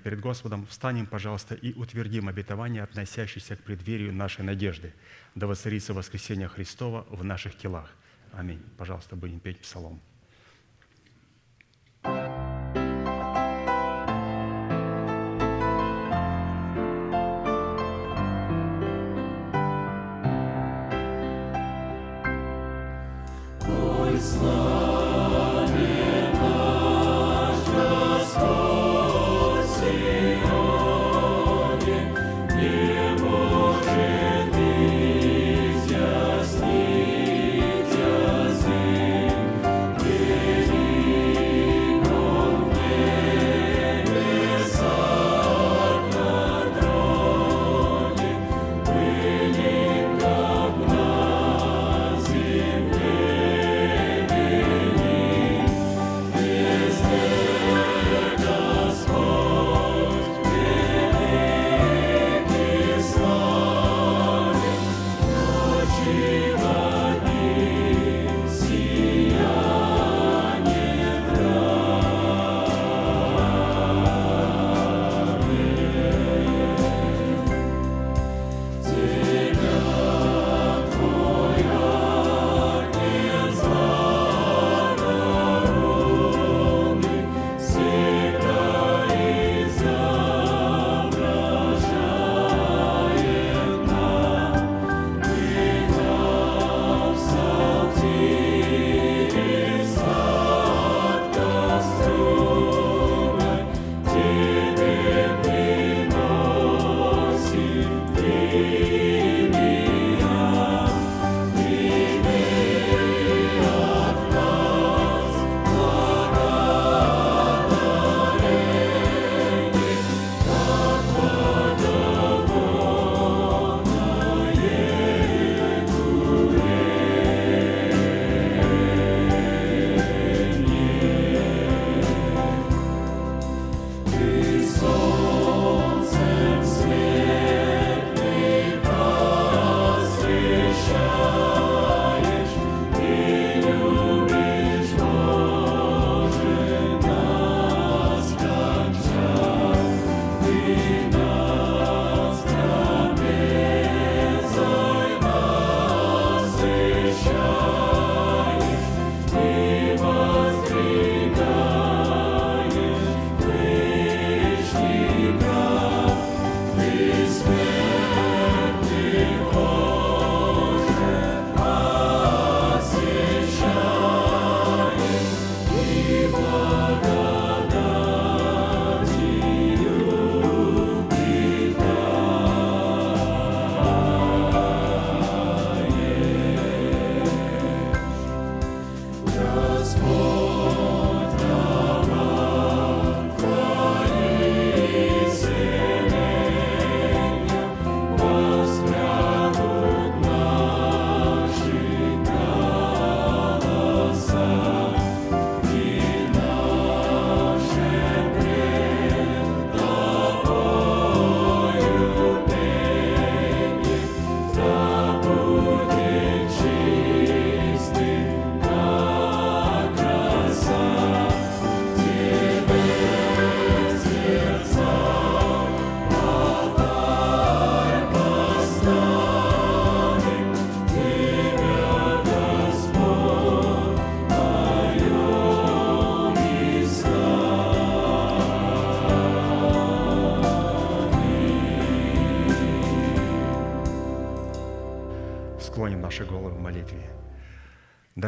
перед Господом, встанем, пожалуйста, и утвердим обетование, относящееся к преддверию нашей надежды, да воцарится воскресение Христова в наших телах. Аминь. Пожалуйста, будем петь псалом.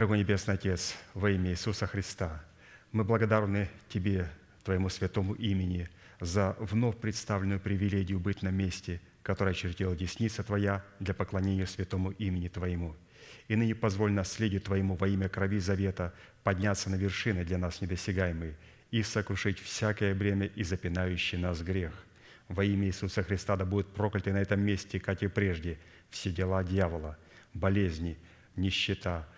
Дорогой Небесный Отец, во имя Иисуса Христа, мы благодарны Тебе, Твоему святому имени, за вновь представленную привилегию быть на месте, которое очертила десница Твоя для поклонения святому имени Твоему. И ныне позволь наследию Твоему во имя крови завета подняться на вершины для нас недосягаемые и сокрушить всякое бремя и запинающий нас грех. Во имя Иисуса Христа да будут прокляты на этом месте, как и прежде, все дела дьявола, болезни, нищета –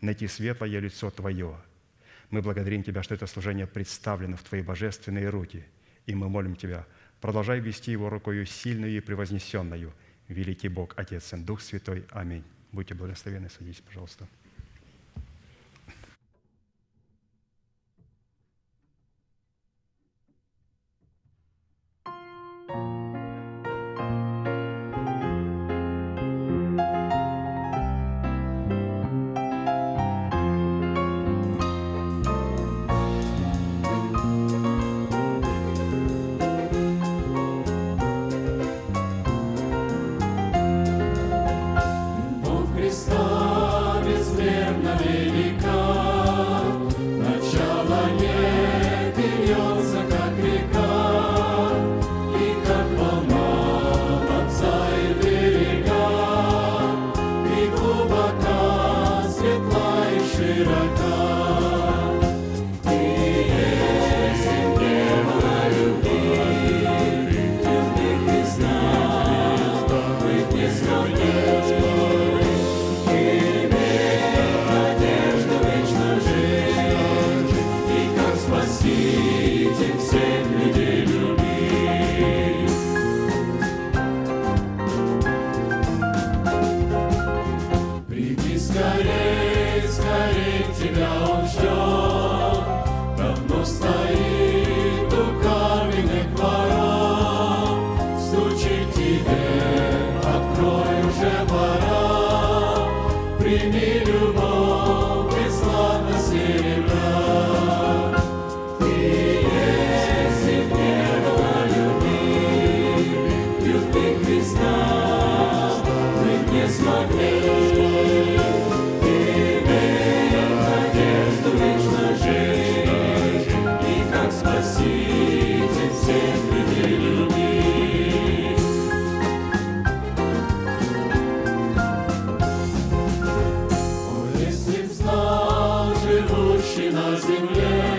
найти светлое лицо Твое. Мы благодарим Тебя, что это служение представлено в Твои божественные руки, и мы молим Тебя, продолжай вести его рукою сильную и превознесенную. Великий Бог, Отец и Дух Святой. Аминь. Будьте благословенны, садитесь, пожалуйста. nas mulheres.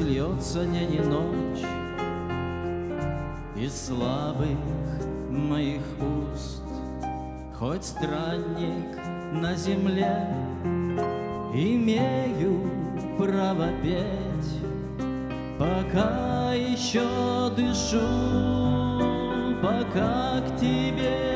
Льется день и ночь Из слабых моих уст. Хоть странник на земле Имею право петь Пока еще дышу Пока к тебе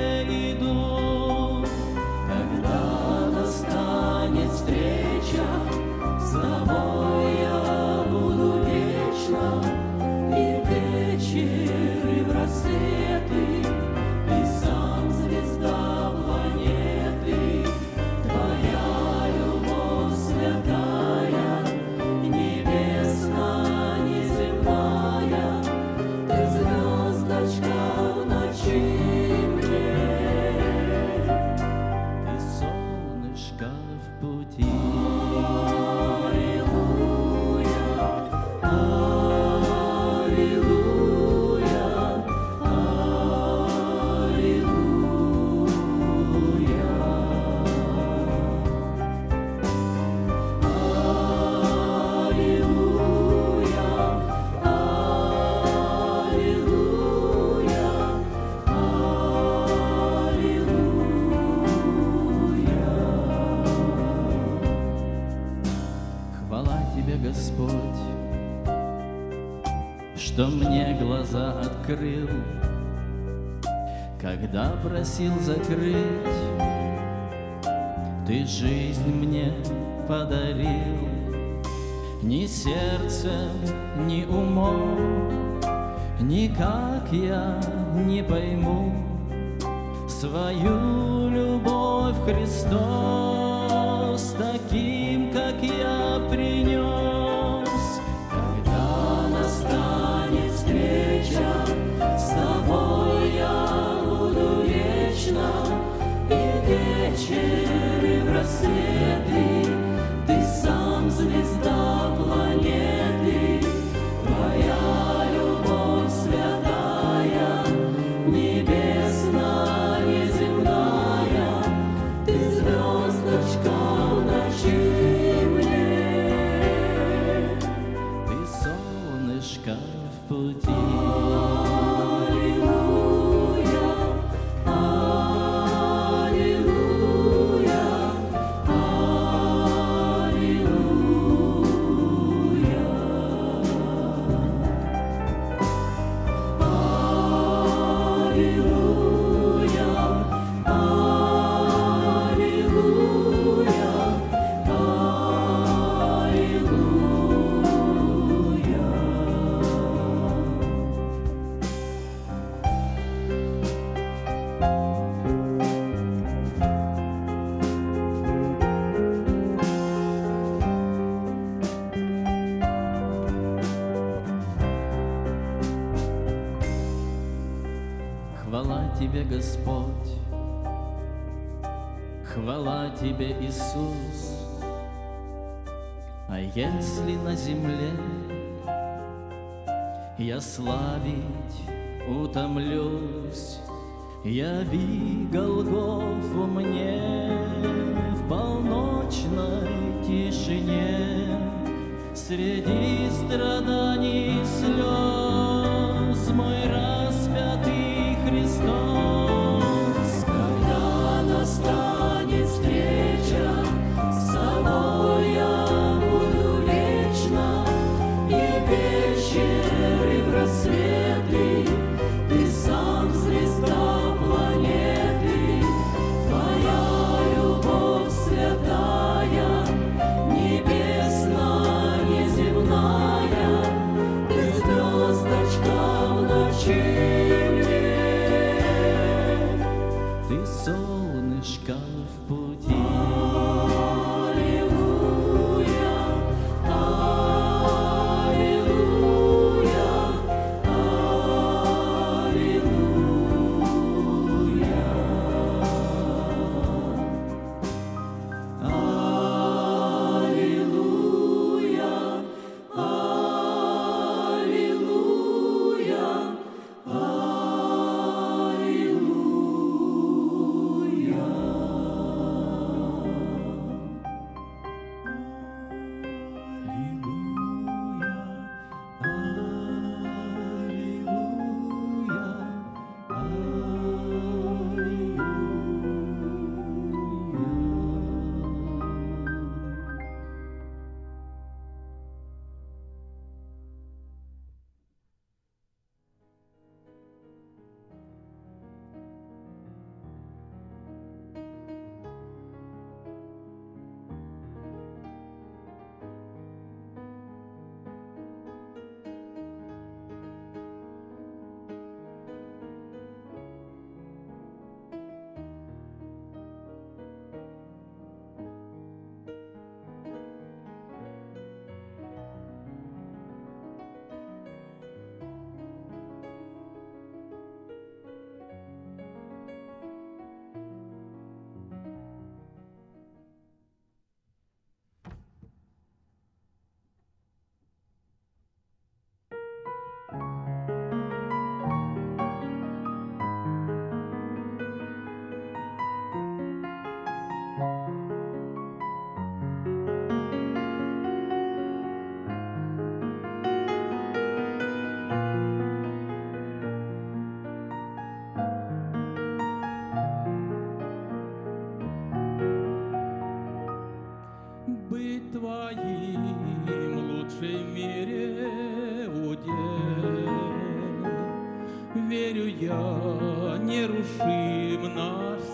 глаза открыл, когда просил закрыть, ты жизнь мне подарил, ни сердцем, ни умом, никак я не пойму свою любовь Христос таким, как я Тебе, Господь, хвала Тебе, Иисус. А если на земле я славить утомлюсь, Яви Голгофу мне в полночной тишине, Среди страданий и слез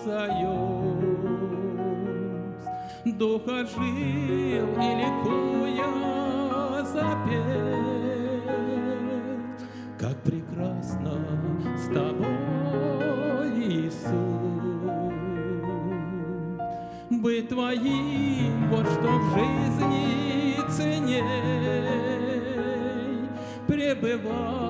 союз. Духа жил и ликуя запел, как прекрасно с тобой, Иисус. Быть твоим, вот что в жизни ценней, пребывать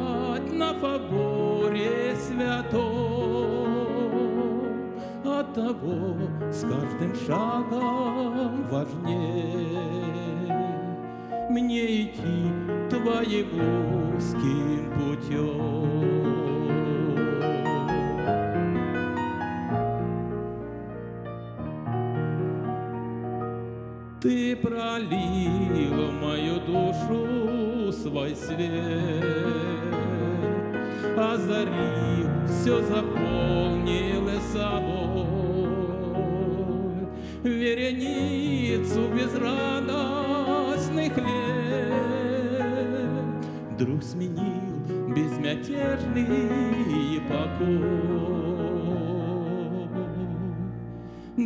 твоим узким путем. Ты пролил в мою душу свой свет, Озарил, все заполнил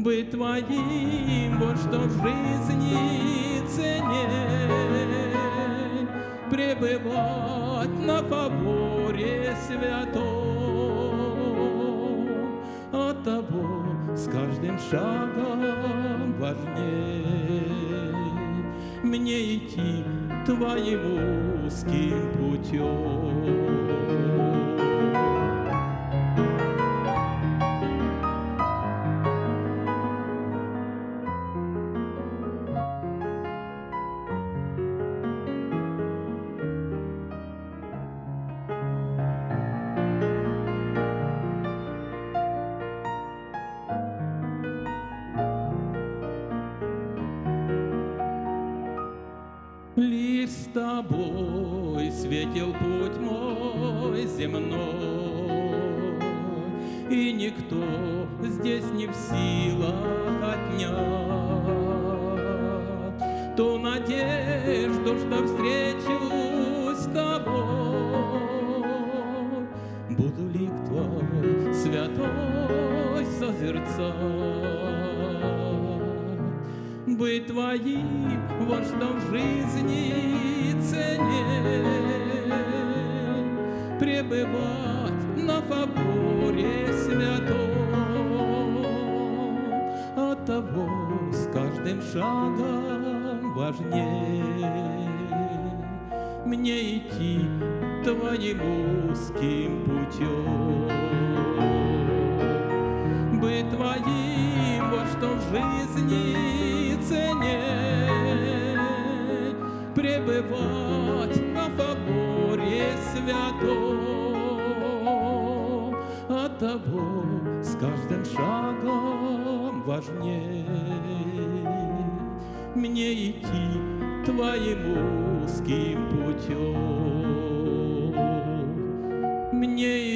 быть твоим, вот что в жизни ценней, пребывать на фаворе святом, от того с каждым шагом важней мне идти твоим узким путем. В силах отнять Ту надежду, что встречусь с тобой. Буду лик твой святой созерцать, быть твоим, вот что в жизни ценней, пребывать на фаворе святом, каждым шагом важней мне идти твоим узким путем. Быть твоим, вот что в жизни ценней, пребывать на фаворе святом, от того с каждым шагом важней мне идти твоим узким путем, мне идти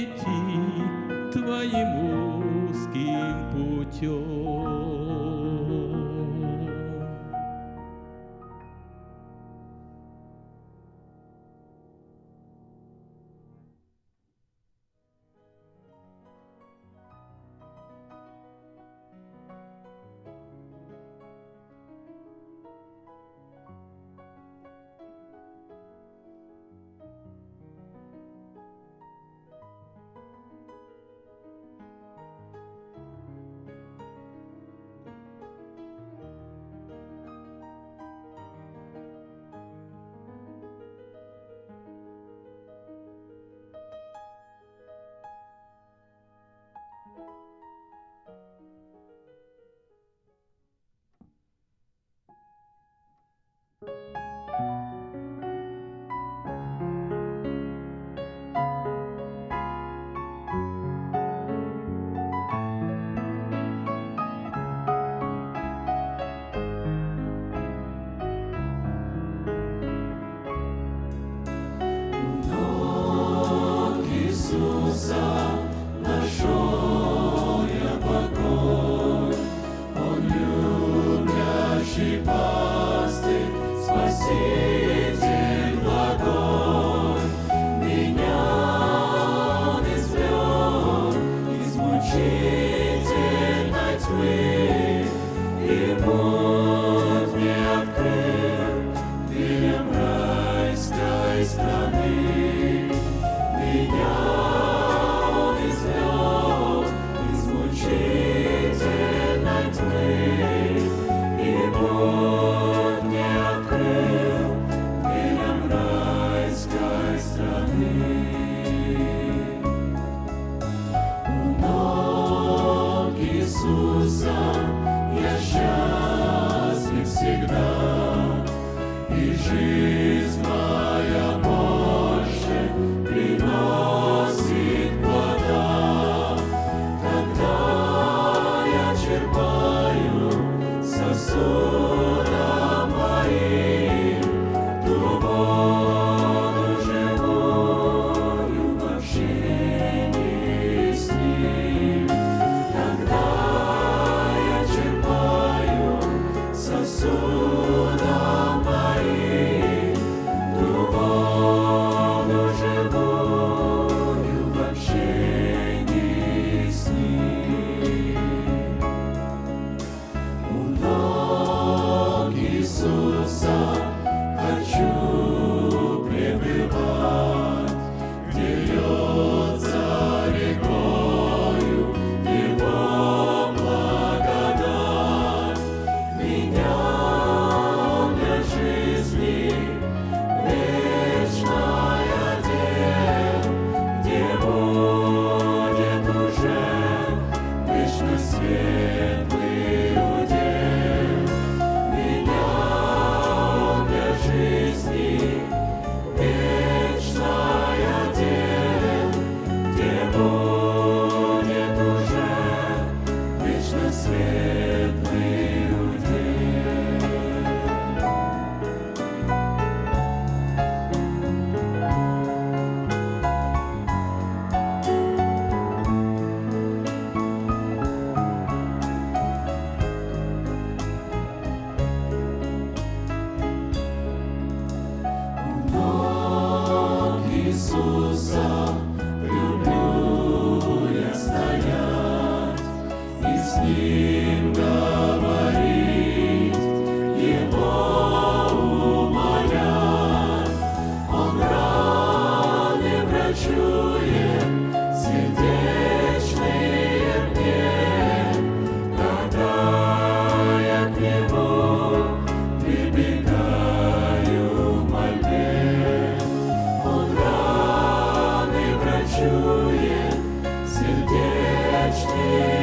сердечные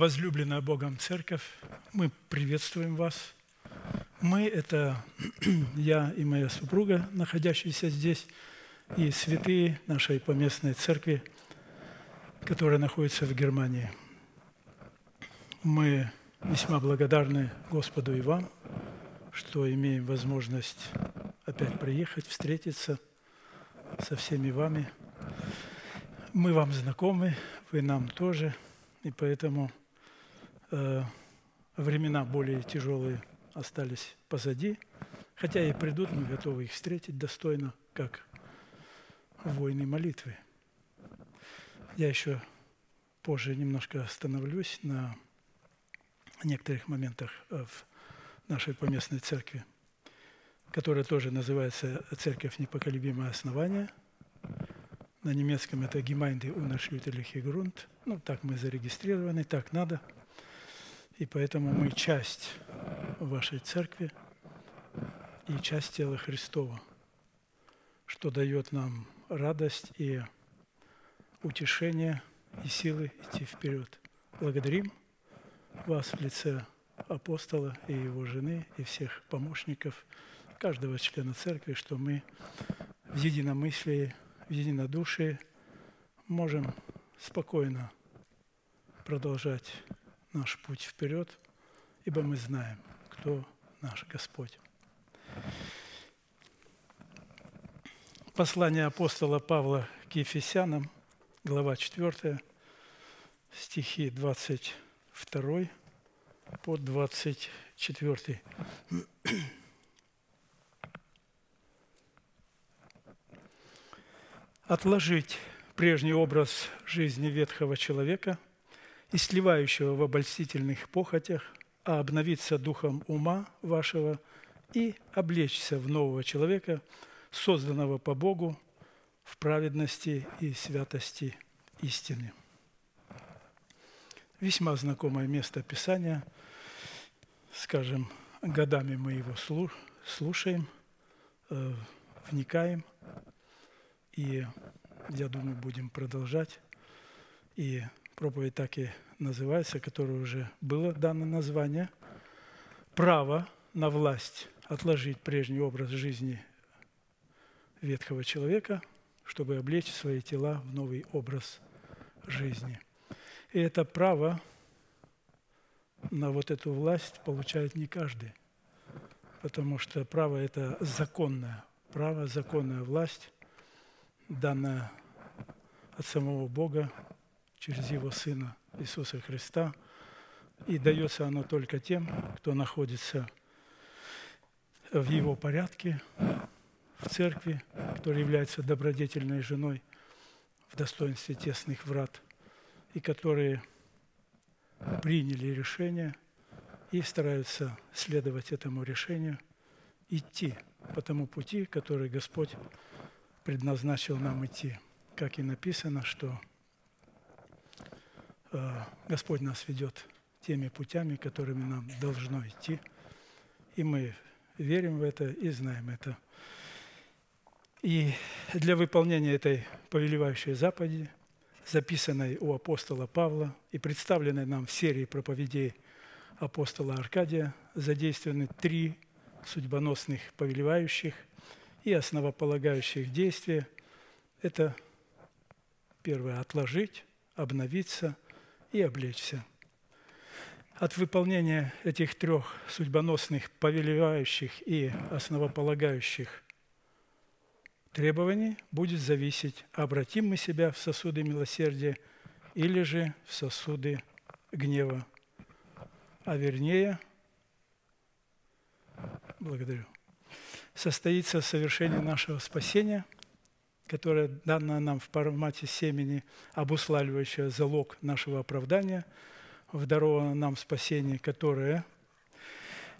Возлюбленная Богом Церковь, мы приветствуем вас. Мы – это я и моя супруга, находящиеся здесь, и святые нашей поместной церкви, которая находится в Германии. Мы весьма благодарны Господу и вам, что имеем возможность опять приехать, встретиться со всеми вами. Мы вам знакомы, вы нам тоже, и поэтому времена более тяжелые остались позади. Хотя и придут, мы готовы их встретить достойно, как воины молитвы. Я еще позже немножко остановлюсь на некоторых моментах э, в нашей поместной церкви, которая тоже называется «Церковь непоколебимое основание». На немецком это «Gemeinde unerschütterliche Grund». Ну, так мы зарегистрированы, так надо. И поэтому мы часть вашей церкви и часть тела Христова, что дает нам радость и утешение и силы идти вперед. Благодарим вас в лице апостола и его жены, и всех помощников, каждого члена церкви, что мы в единомыслии, в единодушии можем спокойно продолжать наш путь вперед, ибо мы знаем, кто наш Господь. Послание апостола Павла к Ефесянам, глава 4, стихи 22 по 24. Отложить прежний образ жизни ветхого человека и сливающего в обольстительных похотях, а обновиться духом ума вашего и облечься в нового человека, созданного по Богу в праведности и святости истины. Весьма знакомое место Писания. Скажем, годами мы его слушаем, э, вникаем, и я думаю, будем продолжать. И проповедь так и называется, которая уже было дано название. Право на власть отложить прежний образ жизни ветхого человека, чтобы облечь свои тела в новый образ жизни – и это право на вот эту власть получает не каждый, потому что право – это законное право, законная власть, данная от самого Бога через Его Сына Иисуса Христа. И дается оно только тем, кто находится в Его порядке, в церкви, который является добродетельной женой в достоинстве тесных врат – и которые приняли решение и стараются следовать этому решению, идти по тому пути, который Господь предназначил нам идти. Как и написано, что Господь нас ведет теми путями, которыми нам должно идти. И мы верим в это и знаем это. И для выполнения этой повелевающей заповеди – записанной у апостола Павла и представленной нам в серии проповедей апостола Аркадия, задействованы три судьбоносных повелевающих и основополагающих действия. Это первое – отложить, обновиться и облечься. От выполнения этих трех судьбоносных повелевающих и основополагающих требований будет зависеть, обратим мы себя в сосуды милосердия или же в сосуды гнева. А вернее, благодарю, состоится совершение нашего спасения, которое дано нам в формате семени, обуславливающее залог нашего оправдания, в дарованном нам спасение, которое –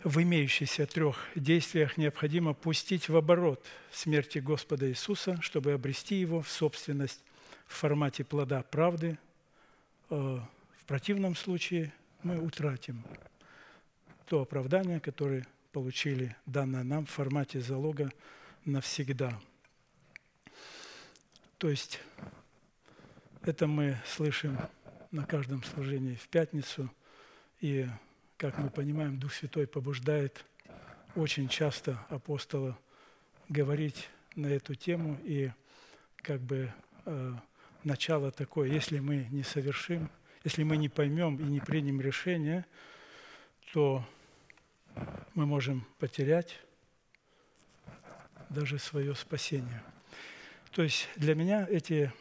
в имеющихся трех действиях необходимо пустить в оборот смерти Господа Иисуса, чтобы обрести его в собственность в формате плода правды. Э, в противном случае мы утратим то оправдание, которое получили данное нам в формате залога навсегда. То есть это мы слышим на каждом служении в пятницу, и как мы понимаем, Дух Святой побуждает очень часто апостола говорить на эту тему, и как бы э, начало такое, если мы не совершим, если мы не поймем и не примем решение, то мы можем потерять даже свое спасение. То есть для меня эти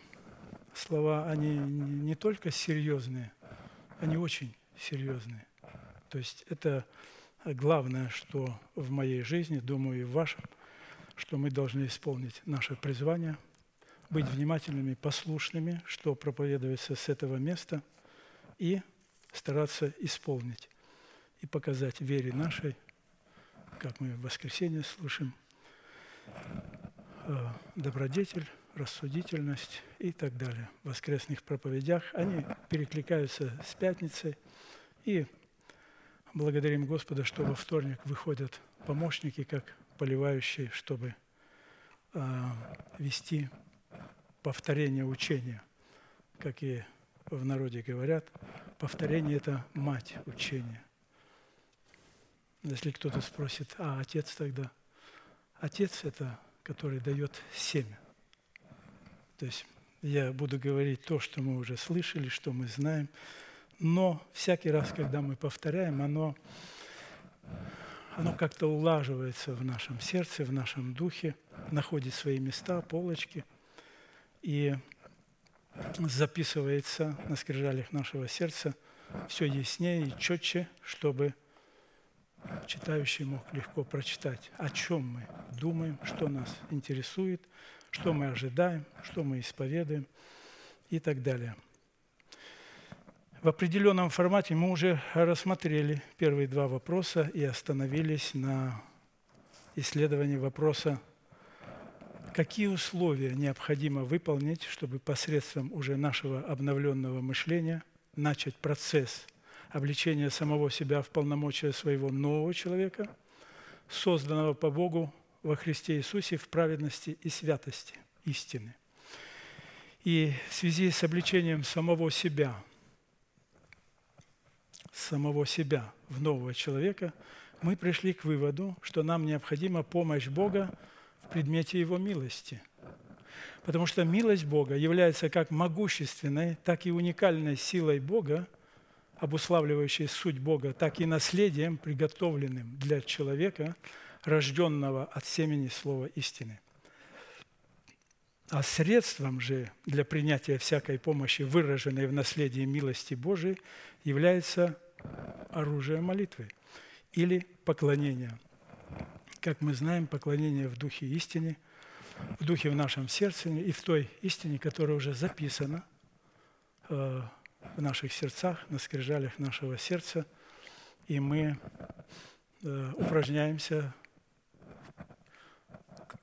слова, они не только серьезные, они очень серьезные. То есть это главное, что в моей жизни, думаю, и в вашем, что мы должны исполнить наше призвание, быть внимательными, послушными, что проповедуется с этого места, и стараться исполнить и показать вере нашей, как мы в воскресенье э, добродетель, рассудительность и так далее. В воскресных проповедях они перекликаются с пятницей, и Благодарим Господа, что во вторник выходят помощники, как поливающие, чтобы э, вести повторение учения, как и в народе говорят, повторение – это мать учения. Если кто-то спросит, а отец тогда? Отец – это который дает семя. То есть я буду говорить то, что мы уже слышали, что мы знаем, но всякий раз, когда мы повторяем, оно, оно как-то улаживается в нашем сердце, в нашем духе, находит свои места, полочки и записывается на скрижалях нашего сердца все яснее и четче, чтобы читающий мог легко прочитать, о чем мы думаем, что нас интересует, что мы ожидаем, что мы исповедуем и так далее. В определенном формате мы уже рассмотрели первые два вопроса и остановились на исследовании вопроса, какие условия необходимо выполнить, чтобы посредством уже нашего обновленного мышления начать процесс – обличение самого себя в полномочия своего нового человека, созданного по Богу во Христе Иисусе в праведности и святости истины. И в связи с обличением самого себя, самого себя в нового человека, мы пришли к выводу, что нам необходима помощь Бога в предмете Его милости. Потому что милость Бога является как могущественной, так и уникальной силой Бога – обуславливающей суть Бога, так и наследием, приготовленным для человека, рожденного от семени слова истины. А средством же для принятия всякой помощи, выраженной в наследии милости Божией, является оружие молитвы или поклонение. Как мы знаем, поклонение в духе истины, в духе в нашем сердце и в той истине, которая уже записана э, в наших сердцах, на скрижалях нашего сердца, и мы э, упражняемся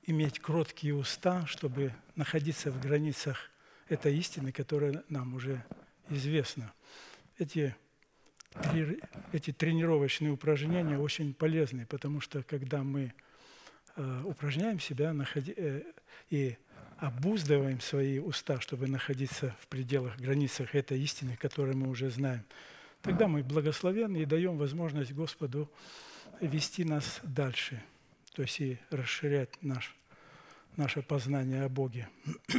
иметь кроткие уста, чтобы находиться в границах этой истины, которая нам уже известна. Эти, эти тренировочные упражнения очень полезны, потому что когда мы э, упражняем себя находи, э, и обуздываем свои уста, чтобы находиться в пределах, границах этой истины, которую мы уже знаем, тогда мы благословенны и даем возможность Господу вести нас дальше, то есть и расширять наш, наше познание о Боге.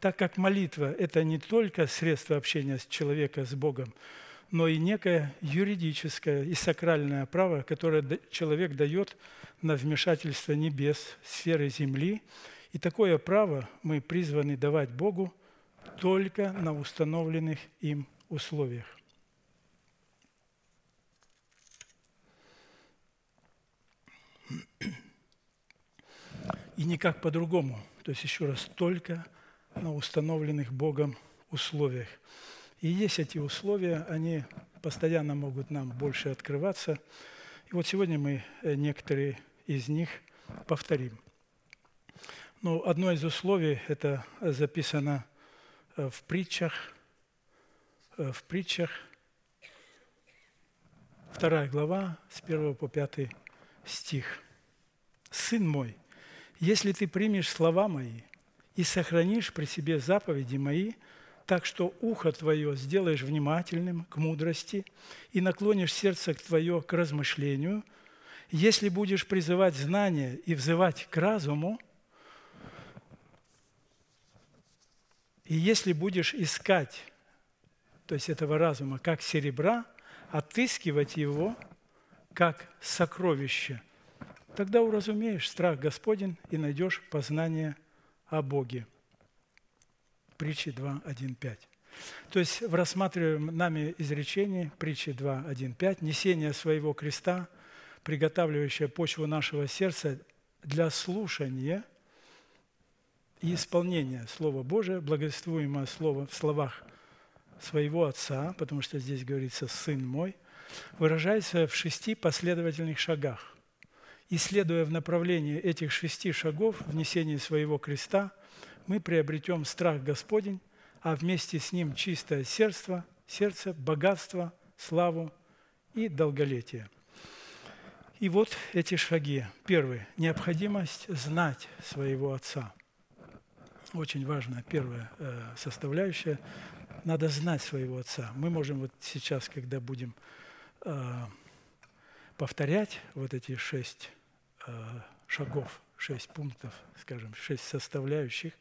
Так как молитва – это не только средство общения человека с Богом, но и некое юридическое и сакральное право, которое человек дает на вмешательство небес, сферы земли – и такое право мы призваны давать Богу только на установленных им условиях. И никак по-другому. То есть еще раз, только на установленных Богом условиях. И есть эти условия, они постоянно могут нам больше открываться. И вот сегодня мы э, некоторые из них повторим. Ну, одно из условий, это записано э, в притчах, э, в притчах, вторая глава, с 1 по 5 стих. «Сын мой, если ты примешь слова мои и сохранишь при себе заповеди мои, так что ухо твое сделаешь внимательным к мудрости и наклонишь сердце твое к размышлению, если будешь призывать знания и взывать к разуму, И если будешь искать, то есть этого разума, как серебра, отыскивать его как сокровище, тогда уразумеешь страх Господень и найдешь познание о Боге. Притчи 2.1.5. То есть в рассматриваемом нами изречении притчи 2.1.5 несение своего креста, приготавливающее почву нашего сердца для слушания – и исполнение Слова Божия, благовествуемое Слово в словах своего Отца, потому что здесь говорится «Сын мой», выражается в шести последовательных шагах. И следуя в направлении этих шести шагов внесения своего креста, мы приобретем страх Господень, а вместе с ним чистое сердце, сердце, богатство, славу и долголетие. И вот эти шаги. Первый – необходимость знать своего Отца – очень важная первая э, составляющая. надо знать своего Отца. Мы можем вот сейчас, когда будем э, повторять вот эти шесть э, шагов, шесть пунктов, скажем, шесть составляющих,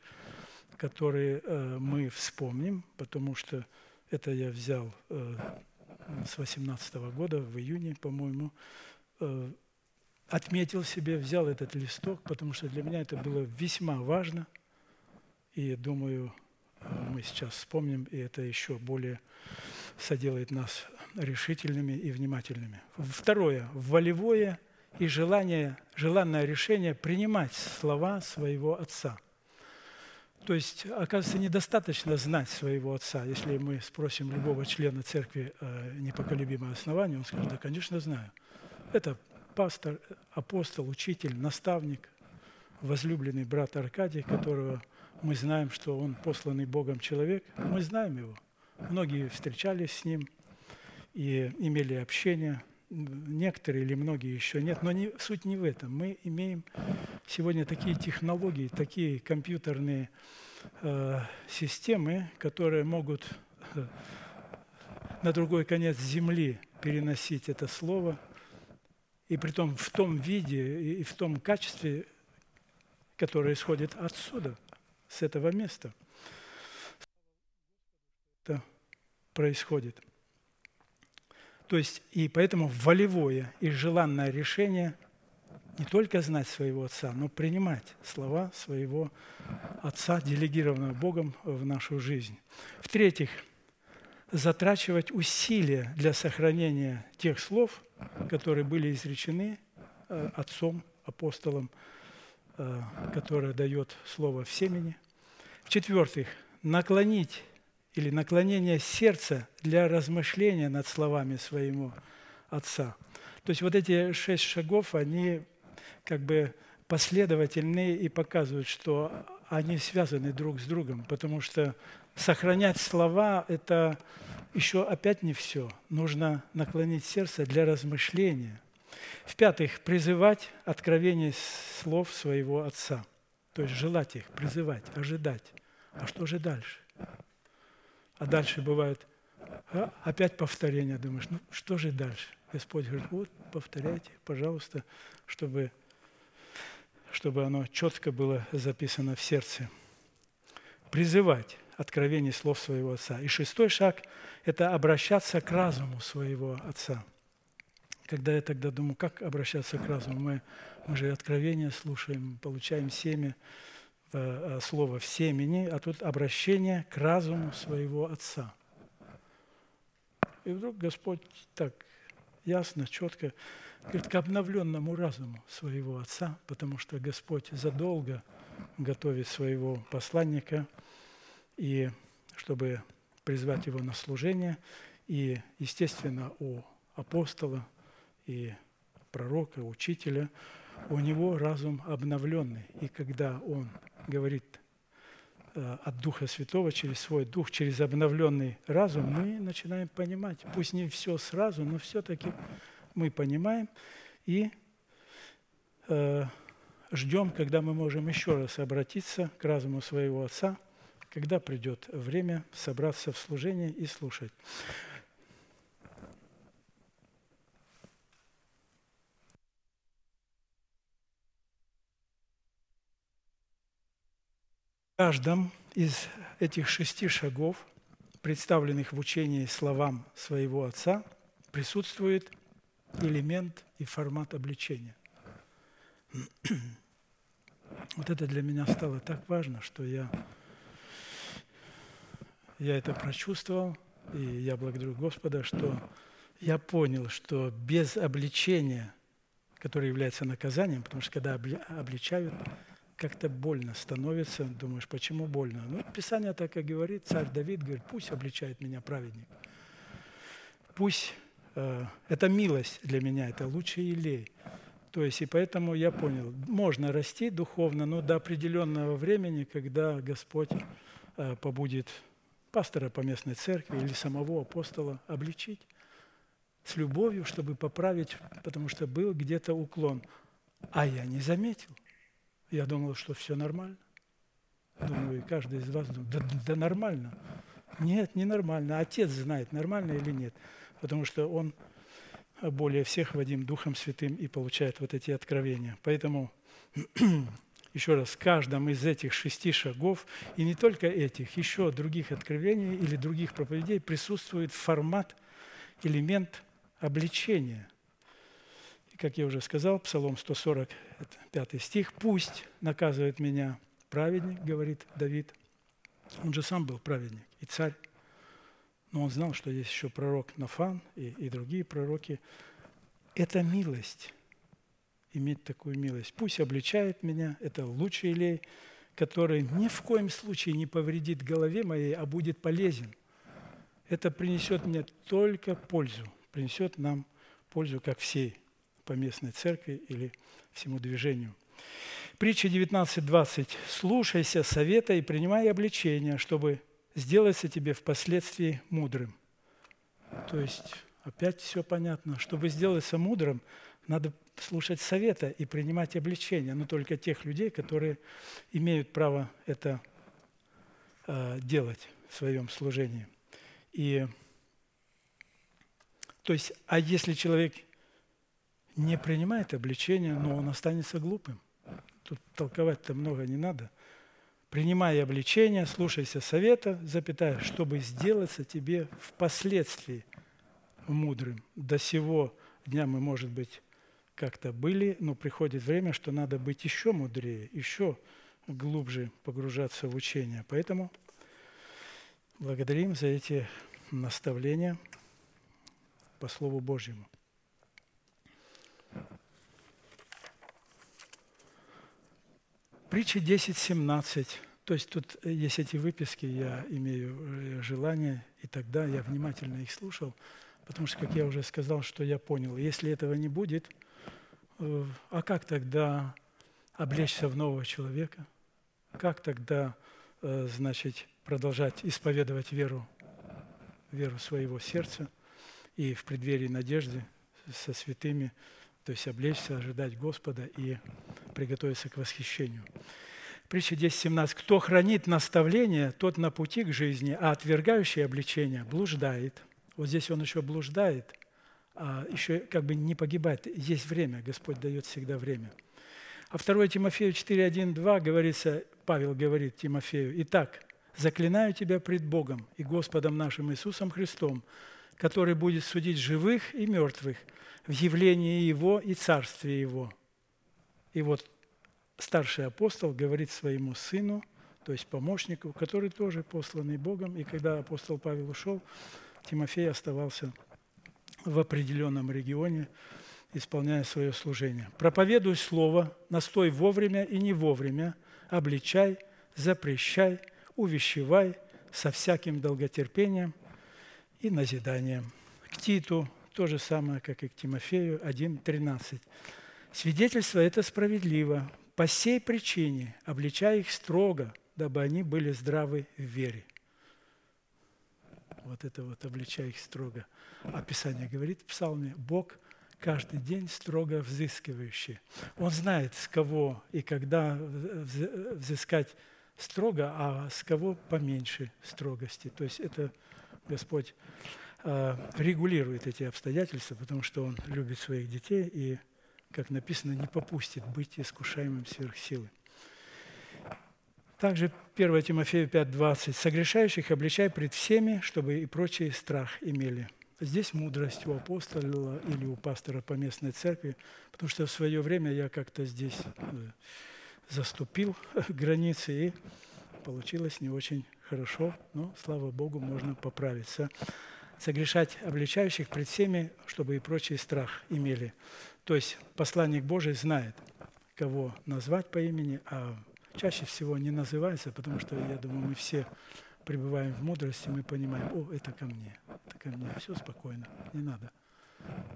которые мы вспомним, потому что это я взял с 18 года, в июне, по-моему, отметил себе, взял этот листок, потому что для меня это было весьма важно. И думаю, э, мы сейчас вспомним, и это еще более соделает нас решительными и внимательными. Второе. Волевое и желание, желанное решение принимать слова своего Отца. То есть, оказывается, недостаточно знать своего Отца. Если мы спросим любого члена церкви э, непоколебимое основание, он скажет, да, конечно, знаю. Это пастор, апостол, учитель, наставник, возлюбленный брат Аркадий, которого мы знаем, что он посланный Богом человек. Мы знаем его. Многие встречались с ним и имели общение. Некоторые или многие еще нет. Но не, суть не в этом. Мы имеем сегодня такие технологии, такие компьютерные э, системы, которые могут э, на другой конец земли переносить это слово – и при том в том виде и в том качестве, которое исходит отсюда, с этого места. Это происходит. То есть, и поэтому волевое и желанное решение не только знать своего Отца, но принимать слова своего Отца, делегированного Богом в нашу жизнь. В-третьих, затрачивать усилия для сохранения тех слов, которые были изречены э, отцом, апостолом, которое дает слово в семени. В-четвертых, наклонить или наклонение сердца для размышления над словами своему отца. То есть вот эти шесть шагов, они как бы последовательны и показывают, что они связаны друг с другом, потому что сохранять слова – это еще опять не все. Нужно наклонить сердце для размышления. В-пятых, призывать откровение слов своего Отца. То есть желать их, призывать, ожидать. А что же дальше? А дальше бывает а, опять повторение. Думаешь, ну что же дальше? Господь говорит, вот повторяйте, пожалуйста, чтобы, чтобы оно четко было записано в сердце. Призывать откровений слов своего Отца. И шестой шаг – это обращаться к разуму своего Отца. Когда я тогда думаю, как обращаться к разуму? Мы, мы же откровения слушаем, получаем семя, э, слово в семени, а тут обращение к разуму своего Отца. И вдруг Господь так ясно, четко говорит, к обновленному разуму своего Отца, потому что Господь задолго готовит своего посланника – и чтобы призвать его на служение. И, естественно, у апостола и пророка, учителя, у него разум обновленный. И когда он говорит э, от Духа Святого через свой Дух, через обновленный разум, мы начинаем понимать, пусть не все сразу, но все-таки мы понимаем и э, ждем, когда мы можем еще раз обратиться к разуму своего Отца – когда придет время собраться в служение и слушать. Каждом из этих шести шагов, представленных в учении словам своего отца, присутствует элемент и формат обличения. Вот это для меня стало так важно, что я я это прочувствовал, и я благодарю Господа, что я понял, что без обличения, которое является наказанием, потому что когда обличают, как-то больно становится, думаешь, почему больно? Ну, Писание так и говорит, царь Давид говорит, пусть обличает меня праведник. Пусть э, это милость для меня, это лучший елей. То есть, и поэтому я понял, можно расти духовно, но до определенного времени, когда Господь э, побудет пастора по местной церкви или самого апостола обличить с любовью, чтобы поправить, потому что был где-то уклон. А я не заметил. Я думал, что все нормально. Думаю, каждый из вас думает, да, да нормально. Нет, ненормально. Отец знает, нормально или нет. Потому что он более всех Вадим Духом Святым и получает вот эти откровения. Поэтому еще раз, в каждом из этих шести шагов, и не только этих, еще других откровений или других проповедей присутствует формат, элемент обличения. Как я уже сказал, Псалом 145 стих, «Пусть наказывает меня праведник, — говорит Давид, — он же сам был праведник и царь, но он знал, что есть еще пророк Нафан и, и другие пророки. Это милость, иметь такую милость. Пусть обличает меня, это лучший лей, который ни в коем случае не повредит голове моей, а будет полезен. Это принесет мне только пользу, принесет нам пользу, как всей поместной церкви или всему движению. Притча 19.20. «Слушайся совета и принимай обличение, чтобы сделаться тебе впоследствии мудрым». То есть опять все понятно. Чтобы сделаться мудрым, надо слушать совета и принимать обличения, но только тех людей, которые имеют право это э, делать в своем служении. И то есть, а если человек не принимает обличения, но он останется глупым. Тут толковать-то много не надо. Принимай обличение, слушайся совета, запятая, чтобы сделаться тебе впоследствии мудрым. До сего дня мы, может быть, как-то были, но приходит время, что надо быть еще мудрее, еще глубже погружаться в учение. Поэтому благодарим за эти наставления по Слову Божьему. Притча 10.17. То есть тут есть эти выписки, я имею э, желание, и тогда я внимательно их слушал, потому что, как я уже сказал, что я понял, если этого не будет – Э, а как тогда облечься в нового человека? Как тогда, э, значит, продолжать исповедовать веру, веру своего сердца и в преддверии надежды со святыми, то есть облечься, ожидать Господа и приготовиться к восхищению. Притча 10.17. «Кто хранит наставление, тот на пути к жизни, а отвергающий обличение блуждает». Вот здесь он еще блуждает – а, еще как бы не погибать. Есть время, Господь дает всегда время. А 2 Тимофею 4, 1, 2 говорится, Павел говорит Тимофею, «Итак, заклинаю тебя пред Богом и Господом нашим Иисусом Христом, который будет судить живых и мертвых в явлении Его и Царстве Его». И вот старший апостол говорит своему сыну, то есть помощнику, который тоже посланный Богом, и когда апостол Павел ушел, Тимофей оставался в определенном регионе, исполняя свое служение. Проповедуй Слово, настой вовремя и не вовремя, обличай, запрещай, увещевай со всяким долготерпением и назиданием. К Титу то же самое, как и к Тимофею 1.13. Свидетельство это справедливо. По сей причине обличай их строго, дабы они были здравы в вере – вот это вот обличай их строго. Описание говорит в псалме, Бог каждый день строго взыскивающий. Он знает, с кого и когда взыскать строго, а с кого поменьше строгости. То есть это Господь а, регулирует эти обстоятельства, потому что Он любит своих детей и, как написано, не попустит быть искушаемым сверх силы. Также 1 Тимофею 5.20. «Согрешающих обличай пред всеми, чтобы и прочие страх имели». Здесь мудрость у апостола или у пастора по местной церкви, потому что в свое время я как-то здесь э, заступил границы, и получилось не очень хорошо, но, слава Богу, можно поправиться. Согрешать обличающих пред всеми, чтобы и прочие страх имели. То есть посланник Божий знает, кого назвать по имени, а чаще всего не называется, потому что, я думаю, мы все пребываем в мудрости, мы понимаем, о, это ко мне, это ко мне, все спокойно, не надо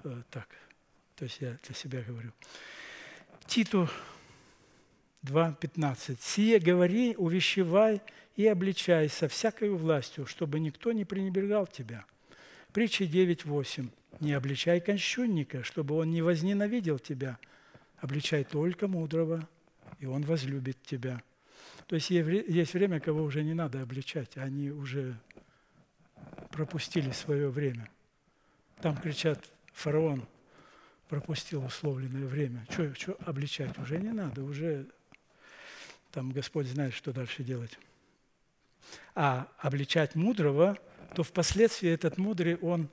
э, так. То есть я для себя говорю. Титу 2.15. «Сие говори, увещевай и обличай со всякой властью, чтобы никто не пренебрегал тебя». Притча 9.8. «Не обличай конщунника, чтобы он не возненавидел тебя, обличай только мудрого, и Он возлюбит тебя. То есть есть время, кого уже не надо обличать, они уже пропустили свое время. Там кричат, фараон пропустил условленное время. Что, что обличать? Уже не надо, уже там Господь знает, что дальше делать. А обличать мудрого, то впоследствии этот мудрый, он,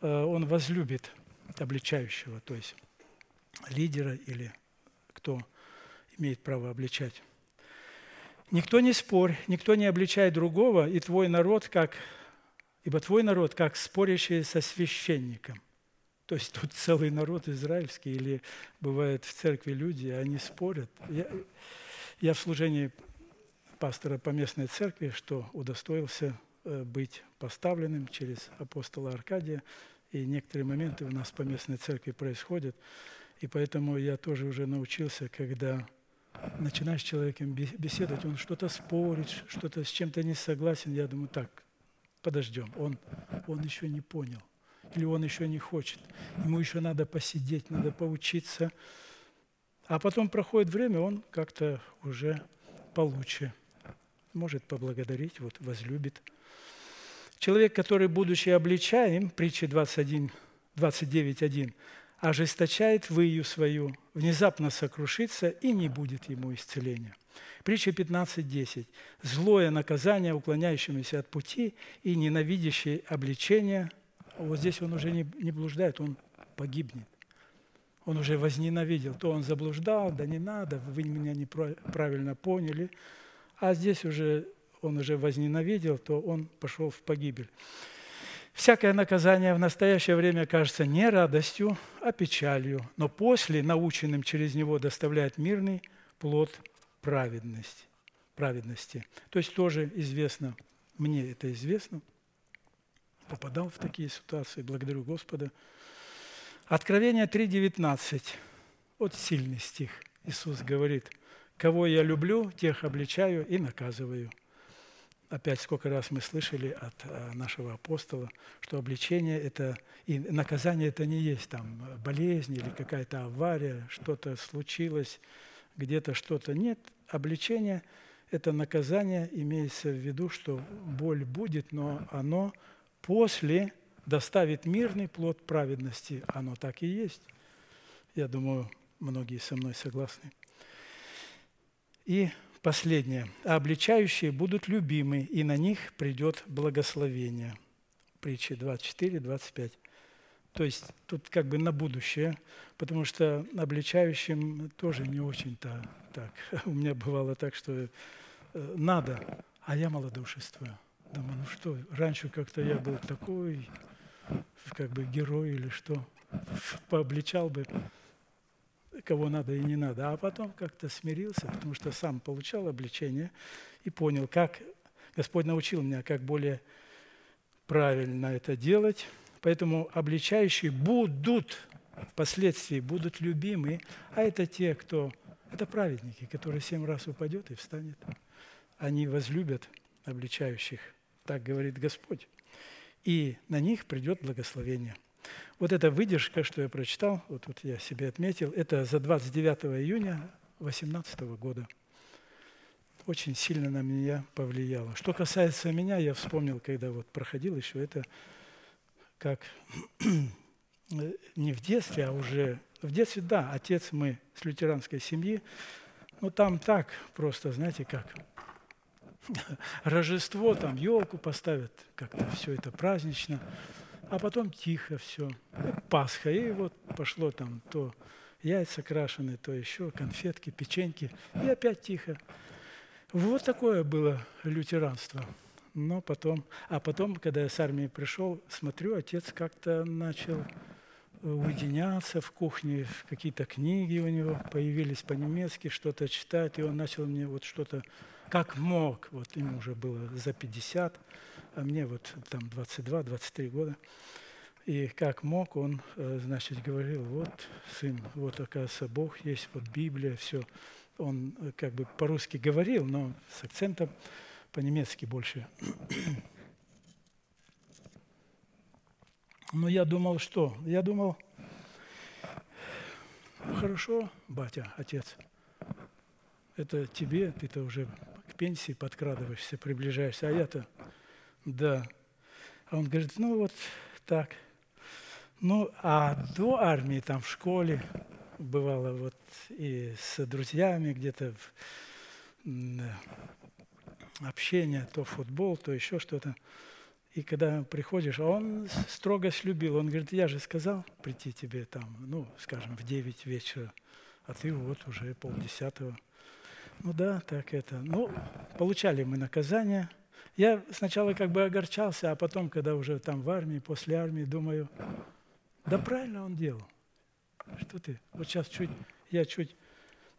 э, он возлюбит обличающего, то есть лидера или кто имеет право обличать. Никто не спорь, никто не обличает другого, и твой народ, как, ибо твой народ, как спорящий со священником. То есть тут целый народ израильский, или бывает в церкви люди, они спорят. Я, я в служении пастора по местной церкви, что удостоился быть поставленным через апостола Аркадия, и некоторые моменты у нас по местной церкви происходят, и поэтому я тоже уже научился, когда начинаешь с человеком беседовать, он что-то спорит, что-то с чем-то не согласен, я думаю, так, подождем, он, он еще не понял, или он еще не хочет, ему еще надо посидеть, надо поучиться, а потом проходит время, он как-то уже получше может поблагодарить, вот возлюбит. Человек, который, будучи обличаем, притча 21, 29.1, ожесточает выю свою, внезапно сокрушится, и не будет ему исцеления. Притча 15.10. Злое наказание, уклоняющемуся от пути и ненавидящее обличение. Вот здесь он уже не, не блуждает, он погибнет он уже возненавидел. То он заблуждал, да не надо, вы меня неправильно поняли. А здесь уже он уже возненавидел, то он пошел в погибель. Всякое наказание в настоящее время кажется не радостью, а печалью, но после, наученным через него, доставляет мирный плод праведности. праведности. То есть тоже известно, мне это известно, попадал в такие ситуации, благодарю Господа – Откровение 3.19, вот сильный стих. Иисус говорит, кого я люблю, тех обличаю и наказываю. Опять сколько раз мы слышали от э, нашего апостола, что обличение это и наказание это не есть там болезнь или какая-то авария, что-то случилось, где-то что-то. Нет, обличение – это наказание, имеется в виду, что боль будет, но оно после доставит мирный плод праведности. Оно так и есть. Я думаю, многие со мной согласны. И последнее. А обличающие будут любимы, и на них придет благословение. Притча 24, 25. То есть тут как бы на будущее, потому что обличающим тоже не очень-то так. У меня бывало так, что э, надо, а я малодушествую. Думаю, ну что, раньше как-то я был такой как бы герой или что, пообличал бы, кого надо и не надо. А потом как-то смирился, потому что сам получал обличение и понял, как Господь научил меня, как более правильно это делать. Поэтому обличающие будут впоследствии будут любимы, а это те, кто, это праведники, которые семь раз упадет и встанет. Они возлюбят обличающих, так говорит Господь и на них придет благословение. Вот эта выдержка, что я прочитал, вот тут я себе отметил, это за 29 июня 2018 года. Очень сильно на меня повлияло. Что касается меня, я вспомнил, когда вот проходил еще это, как не в детстве, а уже в детстве, да, отец мы с лютеранской семьи, но там так просто, знаете, как Рождество, там елку поставят, как-то все это празднично, а потом тихо все. Пасха, и вот пошло там то яйца крашеные, то еще конфетки, печеньки, и опять тихо. Вот такое было лютеранство. Но потом, а потом, когда я с армии пришел, смотрю, отец как-то начал уединяться в кухне, какие-то книги у него появились по-немецки, что-то читать, и он начал мне вот что-то как мог, вот ему уже было за 50, а мне вот там 22-23 года, и как мог, он, э, значит, говорил, вот, сын, вот, оказывается, Бог есть, вот Библия, все. Он э, как бы по-русски говорил, но с акцентом по-немецки больше. Но я думал, что? Я думал, хорошо, батя, отец, это тебе, ты-то уже пенсии подкрадываешься, приближаешься, а я-то, да. А он говорит, ну вот так. Ну, а до армии там в школе бывало вот и с друзьями где-то общение, то футбол, то еще что-то. И когда приходишь, а он строго слюбил, он говорит, я же сказал прийти тебе там, ну, скажем, в 9 вечера, а ты вот уже полдесятого. Ну да, так это. Ну, получали мы наказание. Я сначала как бы огорчался, а потом, когда уже там в армии, после армии, думаю, да правильно он делал. Что ты? Вот сейчас чуть, я чуть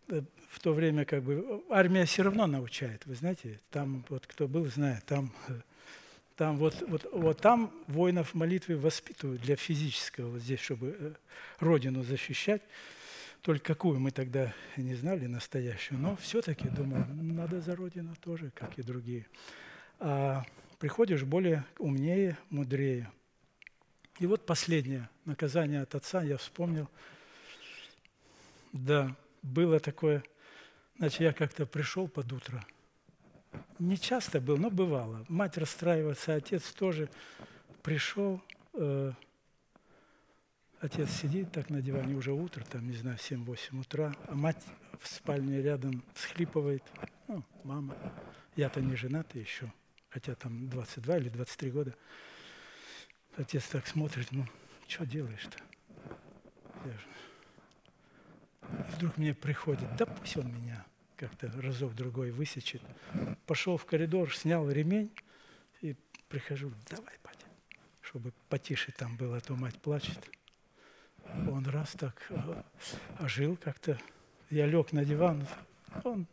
э, в то время как бы армия все равно научает, вы знаете, там вот кто был, знает, там э, там вот, вот, вот там воинов молитвы воспитывают для физического, вот здесь, чтобы э, родину защищать. Только какую мы тогда не знали настоящую, но все-таки, думаю, надо за родину тоже, как и другие. А приходишь более умнее, мудрее. И вот последнее наказание от отца я вспомнил. Да, было такое, значит, я как-то пришел под утро – не часто был, но бывало. Мать расстраивается, отец тоже пришел. Э, отец сидит так на диване, уже утро, там, не знаю, 7-8 утра, а мать в спальне рядом всхлипывает. Ну, мама. Я-то не женатый еще, хотя там 22 или 23 года. Отец так смотрит, ну, что делаешь-то? И вдруг мне приходит, да пусть он меня как-то разок-другой высечет. Пошел в коридор, снял ремень и прихожу, давай, батя, чтобы потише там было, а то мать плачет. Он раз так э, ожил как-то. Я лег на диван, он,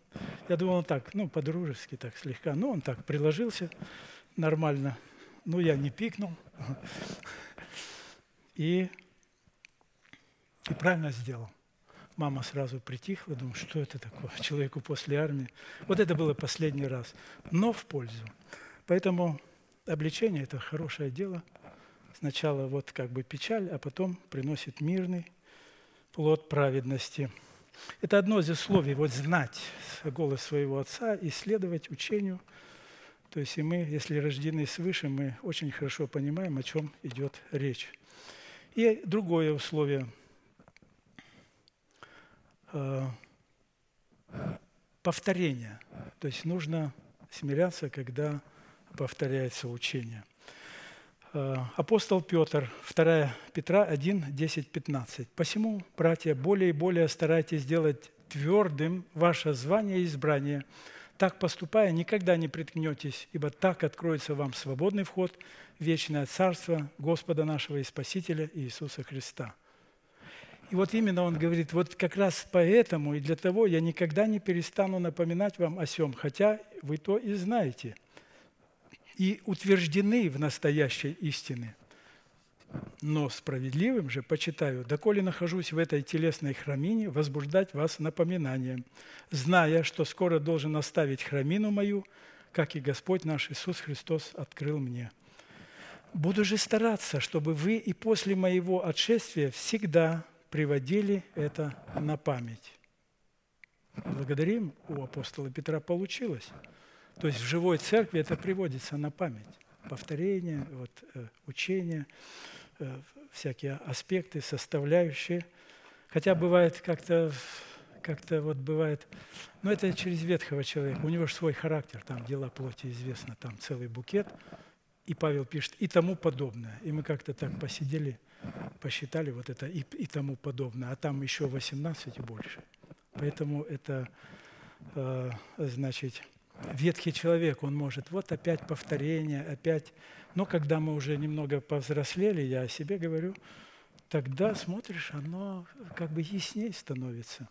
я думал, он так, ну, по-дружески так слегка, ну, он так приложился нормально. Ну, я не пикнул. И, и правильно сделал. Мама сразу притихла, думаю, что это такое человеку после армии. Вот это было последний раз, но в пользу. Поэтому обличение – это хорошее дело. Сначала вот как бы печаль, а потом приносит мирный плод праведности. Это одно из условий, вот знать голос своего Отца и следовать учению. То есть и мы, если рождены свыше, мы очень хорошо понимаем, о чем идет речь. И другое условие – Э, повторение. То есть нужно смиряться, когда повторяется учение. Э, апостол Петр, 2 Петра 1, 10, 15. «Посему, братья, более и более старайтесь сделать твердым ваше звание и избрание. Так поступая, никогда не приткнетесь, ибо так откроется вам свободный вход в вечное Царство Господа нашего и Спасителя Иисуса Христа». И вот именно он говорит, вот как раз поэтому и для того я никогда не перестану напоминать вам о сем, хотя вы то и знаете, и утверждены в настоящей истине. Но справедливым же почитаю, доколе нахожусь в этой телесной храмине, возбуждать вас напоминанием, зная, что скоро должен оставить храмину мою, как и Господь наш Иисус Христос открыл мне. Буду же стараться, чтобы вы и после моего отшествия всегда приводили это на память. Благодарим, у апостола Петра получилось. То есть в живой церкви это приводится на память. Повторение, вот, э, учение, э, всякие аспекты, составляющие. Хотя бывает как-то как-то вот бывает, но это через ветхого человека, у него же свой характер, там дела плоти известно, там целый букет, и Павел пишет, и тому подобное. И мы как-то так посидели, посчитали вот это и, и тому подобное, а там еще 18 и больше. Поэтому это, э, значит, ветхий человек, он может, вот опять повторение, опять. Но когда мы уже немного повзрослели, я о себе говорю, тогда смотришь, оно как бы яснее становится.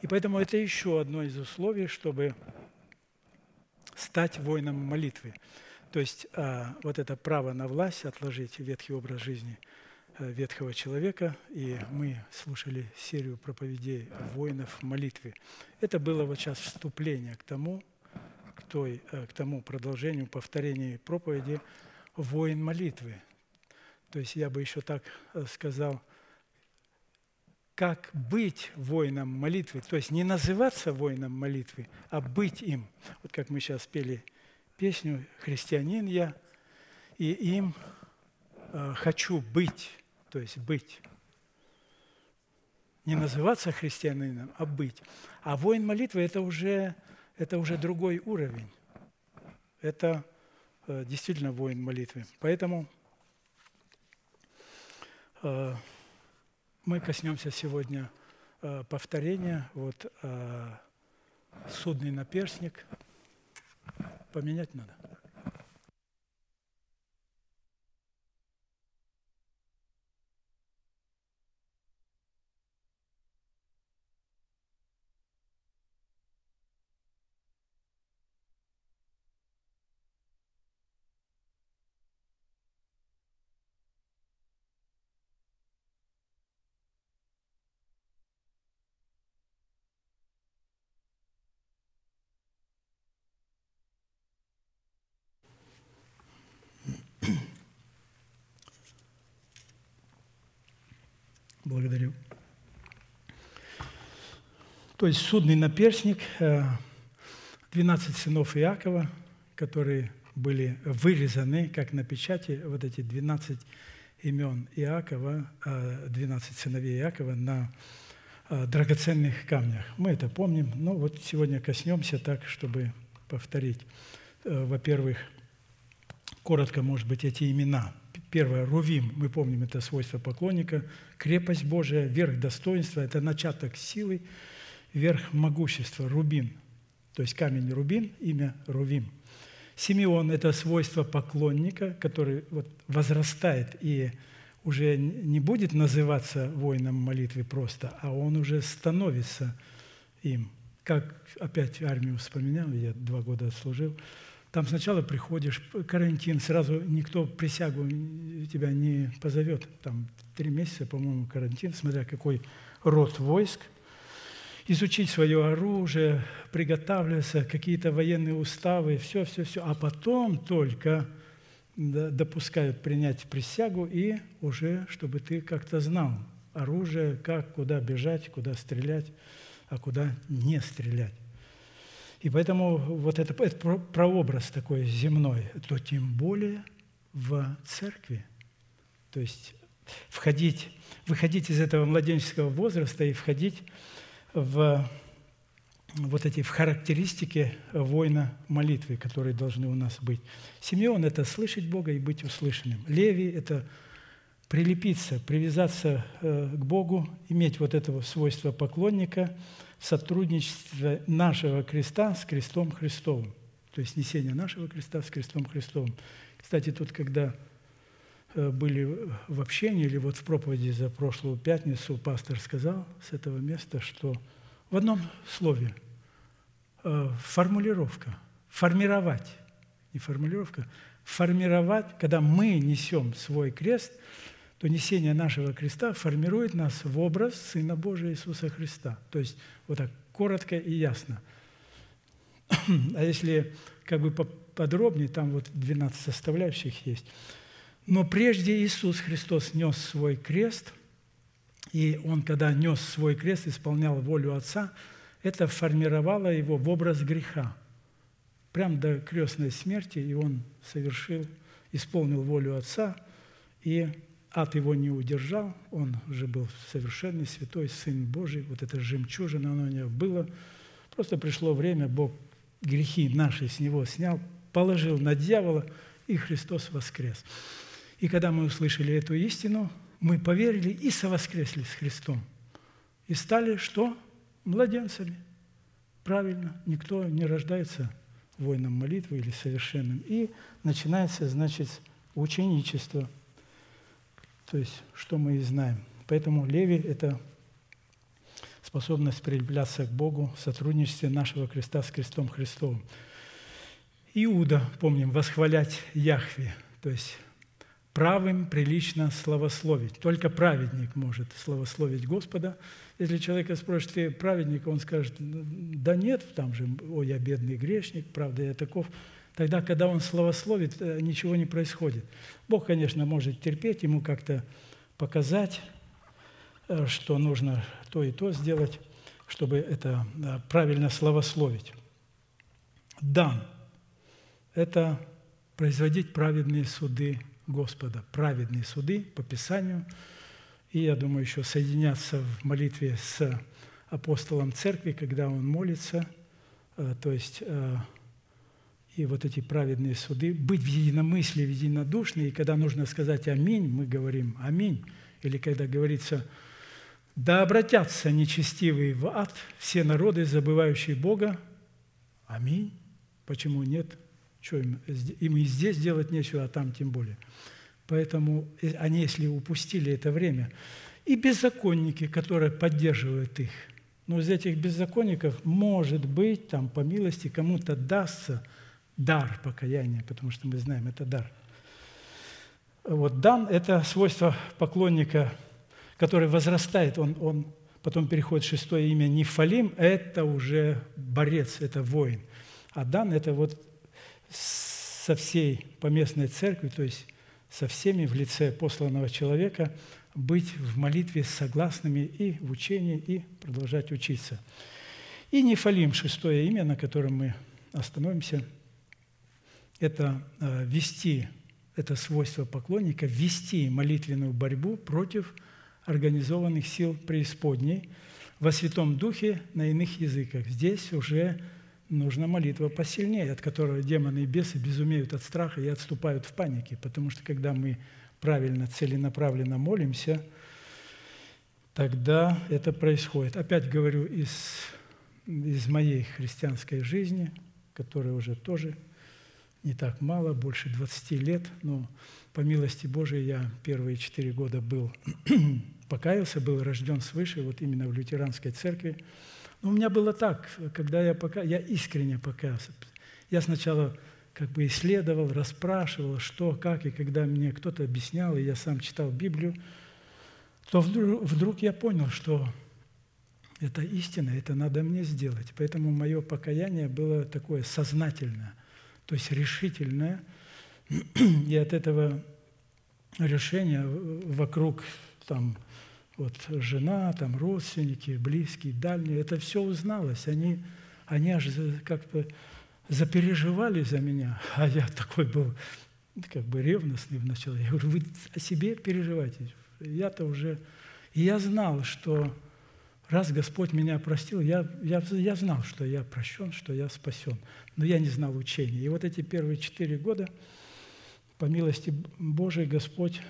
И поэтому это еще одно из условий, чтобы стать воином молитвы. То есть а, вот это право на власть, отложить ветхий образ жизни – Э, ветхого человека, и мы слушали серию проповедей воинов в молитве. Это было вот сейчас вступление к тому, к, той, э, к тому продолжению, повторению проповеди «Воин молитвы». То есть я бы еще так э, сказал, как быть воином молитвы, то есть не называться воином молитвы, а быть им. Вот как мы сейчас пели песню «Христианин я», и им э, хочу быть, то есть быть. Не называться христианином, а быть. А воин молитвы – это уже, это уже другой уровень. Это э, действительно воин молитвы. Поэтому э, мы коснемся сегодня э, повторения. Вот судный наперстник поменять надо. Благодарю. То есть судный наперсник, 12 э, сынов Иакова, которые были вырезаны, как на печати, вот эти 12 имен Иакова, 12 э, сыновей Иакова на э, драгоценных камнях. Мы это помним, но вот сегодня коснемся так, чтобы повторить. Во-первых, коротко, может быть, эти имена – Первое, рувим, мы помним, это свойство поклонника, крепость Божия, верх достоинства, это начаток силы, верх могущества, рубин, то есть камень рубин, имя рувим. Симеон – это свойство поклонника, который вот возрастает и уже не будет называться воином молитвы просто, а он уже становится им. Как опять армию вспоминал, я два года служил – там сначала приходишь, карантин, сразу никто присягу тебя не позовет. Там три месяца, по-моему, карантин, смотря какой род войск. Изучить свое оружие, приготавливаться, какие-то военные уставы, все, все, все. А потом только допускают принять присягу и уже, чтобы ты как-то знал оружие, как, куда бежать, куда стрелять, а куда не стрелять. И поэтому вот это, это прообраз такой земной, то тем более в церкви. То есть входить, выходить из этого младенческого возраста и входить в вот эти в характеристики воина молитвы, которые должны у нас быть. Симеон – это слышать Бога и быть услышанным. Леви – это прилепиться, привязаться э, к Богу, иметь вот этого свойства поклонника – сотрудничество нашего креста с крестом Христовым. То есть несение нашего креста с крестом Христовым. Кстати, тут, когда э, были в общении или вот в проповеди за прошлую пятницу, пастор сказал с этого места, что в одном слове э, формулировка, формировать, не формулировка, формировать, когда мы несем свой крест – то несение нашего креста формирует нас в образ Сына Божия Иисуса Христа. То есть вот так коротко и ясно. А если как бы подробнее, там вот 12 составляющих есть. Но прежде Иисус Христос нес свой крест, и Он, когда нес свой крест, исполнял волю Отца, это формировало его в образ греха. Прям до крестной смерти, и Он совершил, исполнил волю Отца, и ад его не удержал, он уже был совершенный, святой, Сын Божий, вот это жемчужина, оно у него было. Просто пришло время, Бог грехи наши с него снял, положил на дьявола, и Христос воскрес. И когда мы услышали эту истину, мы поверили и совоскресли с Христом. И стали что? Младенцами. Правильно, никто не рождается воином молитвы или совершенным. И начинается, значит, ученичество – то есть, что мы и знаем. Поэтому Леви – это способность прилепляться к Богу в сотрудничестве нашего креста с крестом Христовым. Иуда, помним, восхвалять Яхве, то есть правым прилично славословить. Только праведник может славословить Господа. Если человека спросит, ты праведник, он скажет, да нет, там же, ой, я бедный грешник, правда, я таков. Тогда, когда он славословит, э, ничего не происходит. Бог, конечно, может терпеть, ему как-то показать, э, что нужно то и то сделать, чтобы это правильно славословить. Дан – это производить праведные суды Господа, праведные суды по Писанию. И я думаю, еще соединяться в молитве с апостолом церкви, когда он молится, э, то есть и вот эти праведные суды, быть в единомыслии, в единодушной, и когда нужно сказать «Аминь», мы говорим «Аминь», или когда говорится «Да обратятся нечестивые в ад, все народы, забывающие Бога». Аминь. Почему нет? Что им, им и здесь делать нечего, а там тем более. Поэтому э, они, если упустили это время, и беззаконники, которые поддерживают их, но из этих беззаконников, может быть, там, по милости, кому-то дастся дар покаяния, потому что мы знаем, это дар. Вот дан – это свойство поклонника, который возрастает, он, он потом переходит шестое имя Нефалим, это уже борец, это воин. А дан – это вот со всей поместной церкви, то есть со всеми в лице посланного человека, быть в молитве согласными и в учении, и продолжать учиться. И Нефалим, шестое имя, на котором мы остановимся, это э, вести, это свойство поклонника, вести молитвенную борьбу против организованных сил преисподней во Святом Духе на иных языках. Здесь уже нужна молитва посильнее, от которой демоны и бесы безумеют от страха и отступают в панике, потому что когда мы правильно, целенаправленно молимся, тогда это происходит. Опять говорю из, из моей христианской жизни, которая уже тоже не так мало, больше 20 лет, но по милости Божией я первые четыре года был, покаялся, был рожден свыше, вот именно в лютеранской церкви. Но у меня было так, когда я, пока, я искренне покаялся. Я сначала как бы исследовал, расспрашивал, что, как, и когда мне кто-то объяснял, и я сам читал Библию, то вдруг, вдруг я понял, что это истина, это надо мне сделать. Поэтому мое покаяние было такое сознательное, то есть решительное. И от этого решения вокруг там, вот, жена, там, родственники, близкие, дальние, это все узналось. Они, они аж как-то запереживали за меня, а я такой был как бы ревностный вначале. Я говорю, вы о себе переживаете. Я-то уже... И я знал, что раз Господь меня простил, я, я, я знал, что я прощен, что я спасен. Но я не знал учения. И вот эти первые четыре года, по милости Божией, Господь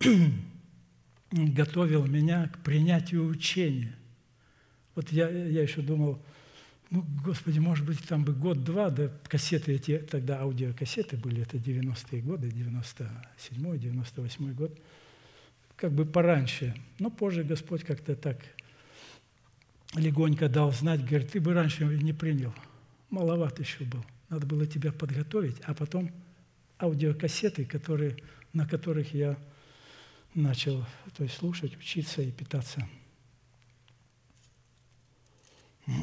готовил меня к принятию учения. Вот я, я еще думал, ну, Господи, может быть, там бы год-два, да, кассеты эти, тогда аудиокассеты были, это 90-е годы, 97-й, 98-й год, как бы пораньше. Но позже Господь как-то так легонько дал знать, говорит, ты бы раньше не принял, маловат еще был, надо было тебя подготовить, а потом аудиокассеты, которые, на которых я начал то есть, слушать, учиться и питаться.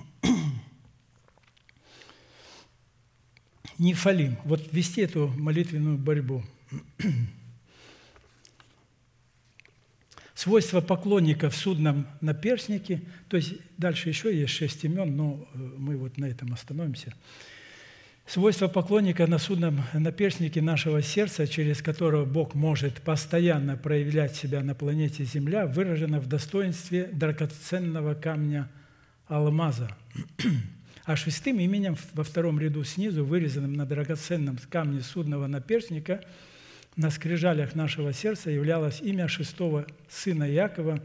нефалим. Вот вести эту молитвенную борьбу. Свойства поклонника в судном наперстнике, то есть дальше еще есть шесть имен, но э, мы вот на этом остановимся. Свойства поклонника на судном наперстнике нашего сердца, через которого Бог может постоянно проявлять себя на планете Земля, выражено в достоинстве драгоценного камня алмаза – а шестым именем во втором ряду снизу, вырезанным на драгоценном камне судного наперстника, на скрижалях нашего сердца являлось имя шестого сына Якова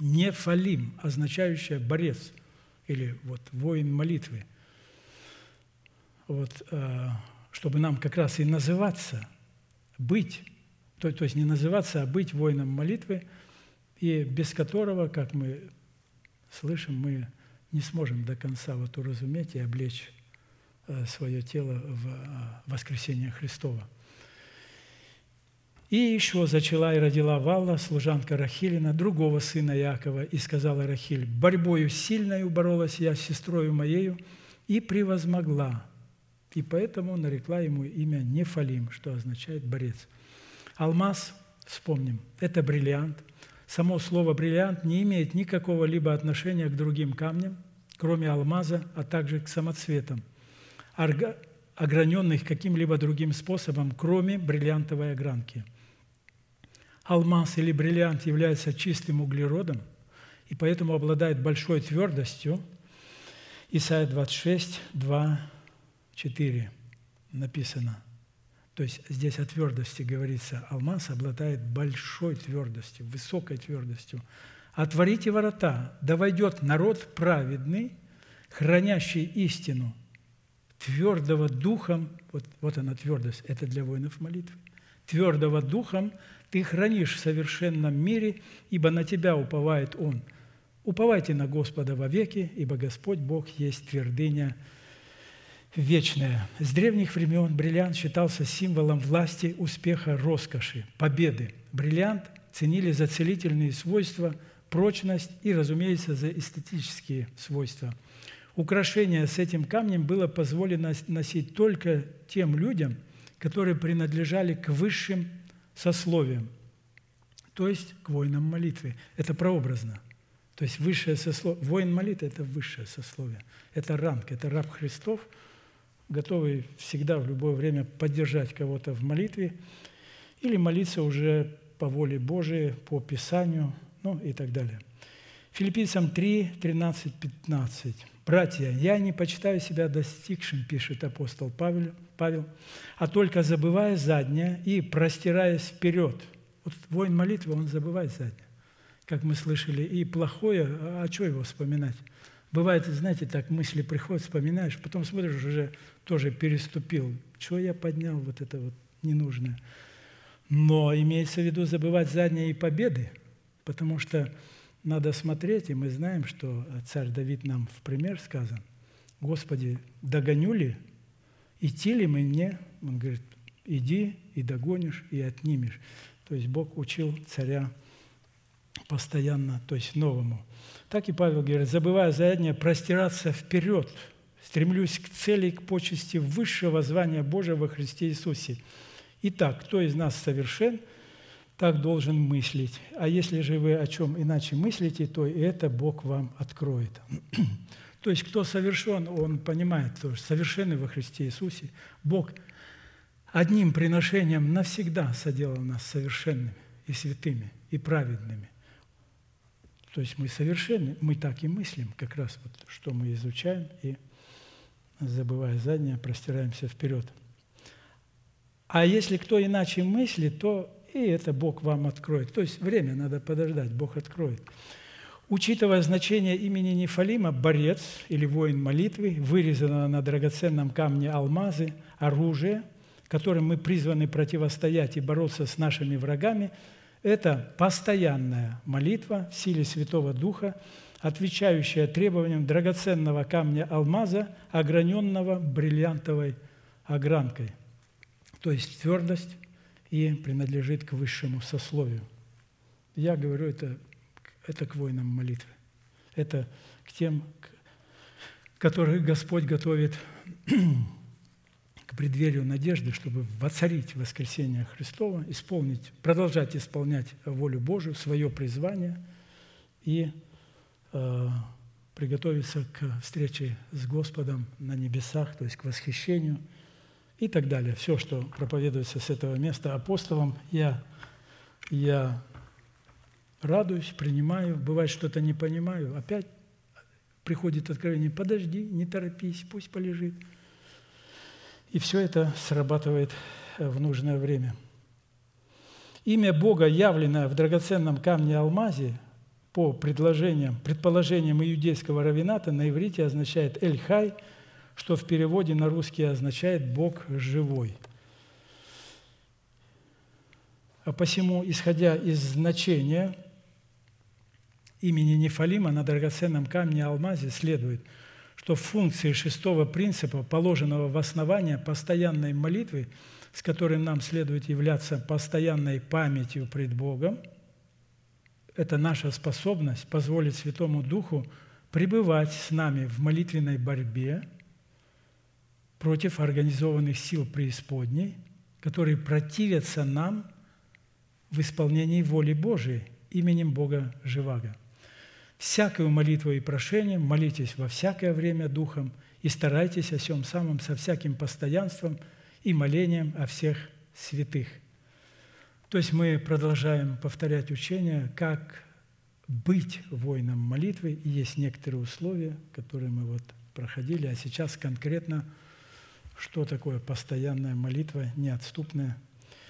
Нефалим, означающее «борец» или вот «воин молитвы». Вот, э, чтобы нам как раз и называться, быть, то, то есть не называться, а быть воином молитвы, и без которого, как мы слышим, мы не сможем до конца вот уразуметь и облечь э, свое тело в э, воскресение Христова. И еще зачала и родила Валла, служанка Рахилина, другого сына Якова, и сказала Рахиль, «Борьбою сильною боролась я с сестрою моею и превозмогла, и поэтому нарекла ему имя Нефалим, что означает «борец». Алмаз, вспомним, это бриллиант. Само слово «бриллиант» не имеет никакого либо отношения к другим камням, кроме алмаза, а также к самоцветам. ограненных каким-либо другим способом, кроме бриллиантовой огранки. Алмаз или бриллиант является чистым углеродом и поэтому обладает большой твердостью. Исайя 26, 2, 4 написано. То есть здесь о твердости говорится. Алмаз обладает большой твердостью, высокой твердостью. «Отворите ворота, да войдет народ праведный, хранящий истину, твердого духом». Вот, вот она твердость, это для воинов молитвы. «Твердого духом ты хранишь в совершенном мире, ибо на тебя уповает Он». Уповайте на Господа вовеки, ибо Господь Бог есть твердыня вечное. С древних времен бриллиант считался символом власти, успеха, роскоши, победы. Бриллиант ценили за целительные свойства, прочность и, разумеется, за эстетические свойства. Украшение с этим камнем было позволено носить только тем людям, которые принадлежали к высшим сословиям, то есть к воинам молитвы. Это прообразно. То есть высшее сословие. Воин молитвы – это высшее сословие. Это ранг, это раб Христов – готовый всегда в любое время поддержать кого-то в молитве или молиться уже по воле Божией, по Писанию, ну и так далее. Филиппийцам 3, 13, 15. «Братья, я не почитаю себя достигшим, – пишет апостол Павел, Павел, – а только забывая заднее и простираясь вперед». Вот воин молитвы, он забывает заднее, как мы слышали. И плохое, а что его вспоминать? Бывает, знаете, так мысли приходят, вспоминаешь, потом смотришь, уже тоже переступил. Чего я поднял вот это вот ненужное? Но имеется в виду забывать задние и победы, потому что надо смотреть, и мы знаем, что царь Давид нам в пример сказан. «Господи, догоню ли? Идти ли мне?» Он говорит, «Иди и догонишь, и отнимешь». То есть Бог учил царя постоянно, то есть новому. Так и Павел говорит, забывая заднее, простираться вперед, стремлюсь к цели, к почести высшего звания Божия во Христе Иисусе. Итак, кто из нас совершен, так должен мыслить. А если же вы о чем иначе мыслите, то и это Бог вам откроет. То есть, кто совершен, он понимает, что совершенный во Христе Иисусе. Бог одним приношением навсегда соделал нас совершенными и святыми, и праведными. То есть мы совершенны, мы так и мыслим, как раз вот, что мы изучаем, и, забывая заднее, простираемся вперед. А если кто иначе мыслит, то и это Бог вам откроет. То есть время надо подождать, Бог откроет. Учитывая значение имени Нефалима, борец или воин молитвы, вырезанного на драгоценном камне алмазы, оружие, которым мы призваны противостоять и бороться с нашими врагами – это постоянная молитва в силе Святого Духа, отвечающая требованиям драгоценного камня алмаза, ограненного бриллиантовой огранкой. То есть твердость и принадлежит к высшему сословию. Я говорю, это, это к воинам молитвы. Это к тем, которых Господь готовит к преддверию надежды, чтобы воцарить воскресение Христова, исполнить, продолжать исполнять волю Божию, свое призвание и э, приготовиться к встрече с Господом на небесах, то есть к восхищению и так далее. Все, что проповедуется с этого места апостолом, я, я радуюсь, принимаю, бывает что-то не понимаю, опять приходит откровение, подожди, не торопись, пусть полежит – и все это срабатывает э, в нужное время. Имя Бога, явленное в драгоценном камне алмазе, по предложениям, предположениям иудейского равината на иврите означает «эль-хай», что в переводе на русский означает «Бог живой». А посему, исходя из значения имени Нефалима на драгоценном камне алмазе, следует – что функции шестого принципа, положенного в основание постоянной молитвы, с которой нам следует являться постоянной памятью пред Богом, это наша способность позволить Святому Духу пребывать с нами в молитвенной борьбе против организованных сил преисподней, которые противятся нам в исполнении воли Божией именем Бога Живаго – всякую молитву и прошением молитесь во всякое время Духом и старайтесь о всем самом со всяким постоянством и молением о всех святых». То есть мы продолжаем повторять учение, как быть воином молитвы, и есть некоторые условия, которые мы вот проходили, а сейчас конкретно, что такое постоянная молитва, неотступная.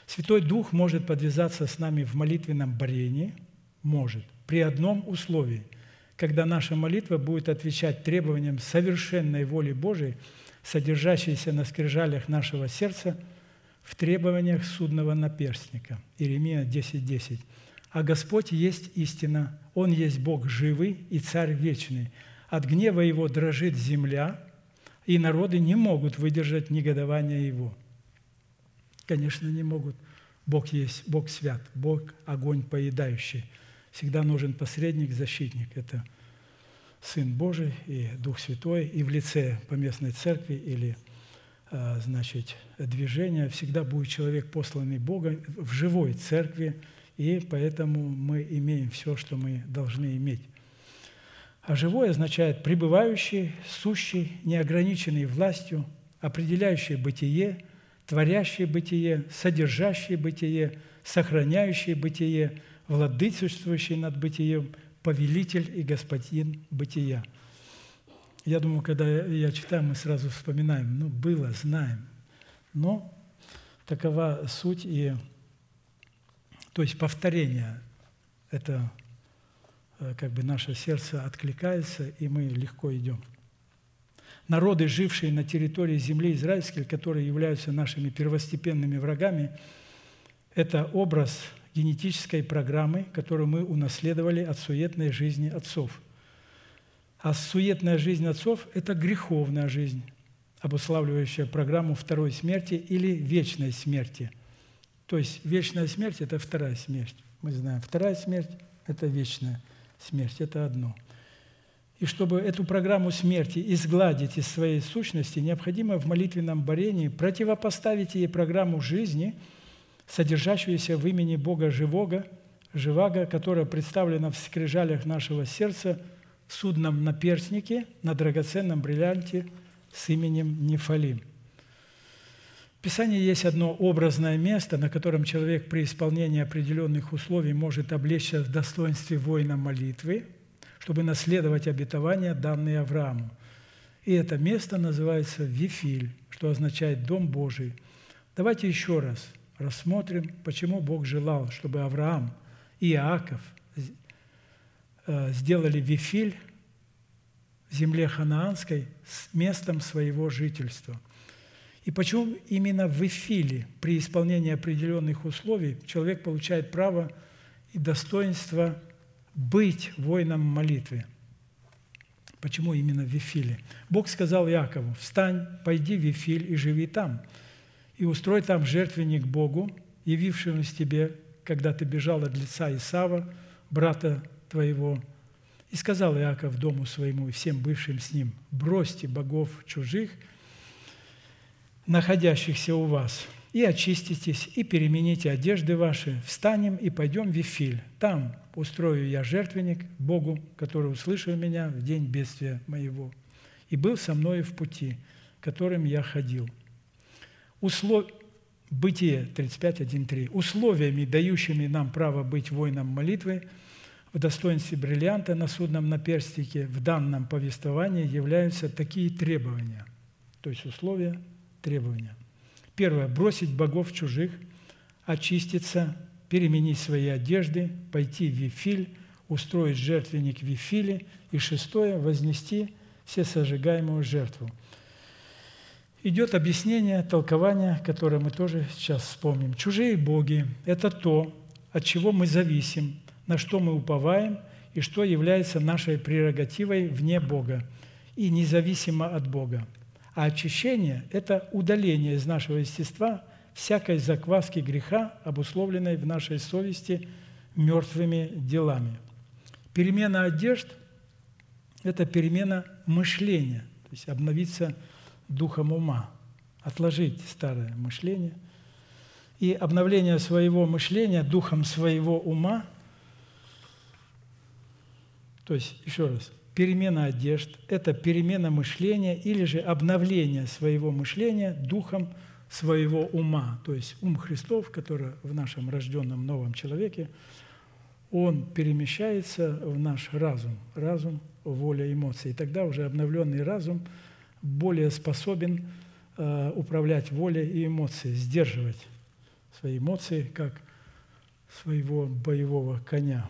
Святой Дух может подвязаться с нами в молитвенном борении, может, при одном условии, когда наша молитва будет отвечать требованиям совершенной воли Божией, содержащейся на скрижалях нашего сердца – в требованиях судного наперстника. Иеремия 10.10. 10. «А Господь есть истина, Он есть Бог живый и Царь вечный. От гнева Его дрожит земля, и народы не могут выдержать негодования Его». Конечно, не могут. Бог есть, Бог свят, Бог – огонь поедающий. Всегда нужен посредник, защитник. Это Сын Божий и Дух Святой, и в лице поместной церкви или а, значит, движения, всегда будет человек, посланный Бога в живой церкви, и поэтому мы имеем все, что мы должны иметь. А живой означает пребывающий, сущий, неограниченный властью, определяющий бытие, творящий бытие, содержащий бытие, сохраняющий бытие, владычествующий над бытием, повелитель и господин бытия – я думаю, когда я читаю, мы сразу вспоминаем, ну, было, знаем. Но такова суть и, то есть повторение, это э, как бы наше сердце откликается, и мы легко идем. Народы, жившие на территории земли израильской, которые являются нашими первостепенными врагами, это образ генетической программы, которую мы унаследовали от суетной жизни отцов – а суетная жизнь отцов – это греховная жизнь, обуславливающая программу второй смерти или вечной смерти. То есть вечная смерть – это вторая смерть. Мы знаем, вторая смерть – это вечная смерть, это одно. И чтобы эту программу смерти изгладить из своей сущности, необходимо в молитвенном борении противопоставить ей программу жизни, содержащуюся в имени Бога Живого, Живаго, которая представлена в скрижалях нашего сердца – судном наперстнике на драгоценном бриллианте с именем Нефалим. В Писании есть одно образное место, на котором человек при исполнении определенных условий может облечься в достоинстве воина молитвы, чтобы наследовать обетования, данные Аврааму. И это место называется Вифиль, что означает «Дом Божий». Давайте еще раз рассмотрим, почему Бог желал, чтобы Авраам и Иаков Э, сделали Вифиль в земле ханаанской с местом своего жительства. И почему именно в Вифиле при исполнении определенных условий человек получает право и достоинство быть воином молитвы? Почему именно в Вифиле? Бог сказал Якову, «Встань, пойди в Вифиль и живи там, и устрой там жертвенник Богу, явившемуся тебе, когда ты бежал от лица Исава, брата твоего. И сказал Иаков дому своему и всем бывшим с ним, бросьте богов чужих, находящихся у вас, и очиститесь, и перемените одежды ваши, встанем и пойдем в Вифиль. Там устрою я жертвенник Богу, который услышал меня в день бедствия моего, и был со мною в пути, которым я ходил. Услов... Бытие 35.1.3. Условиями, дающими нам право быть воином молитвы – в достоинстве бриллианта на судном наперстике в данном повествовании являются такие требования, то есть условия, требования. Первое – бросить богов чужих, очиститься, переменить свои одежды, пойти в Вифиль, устроить жертвенник в Вифиле. И шестое – вознести все сожигаемую жертву. Идет объяснение, толкование, которое мы тоже сейчас вспомним. Чужие боги – это то, от чего мы зависим, на что мы уповаем и что является нашей прерогативой вне Бога и независимо от Бога. А очищение – это удаление из нашего естества всякой закваски греха, обусловленной в нашей совести мертвыми делами. Перемена одежд – это перемена мышления, то есть обновиться духом ума, отложить старое мышление. И обновление своего мышления духом своего ума – То есть, еще раз, перемена одежд – это перемена мышления или же обновление своего мышления духом своего ума. То есть ум Христов, который в нашем рожденном новом человеке, он перемещается в наш разум. Разум, воля, эмоции. И тогда уже обновленный разум более способен э, управлять волей и эмоцией, сдерживать свои эмоции, как своего боевого коня.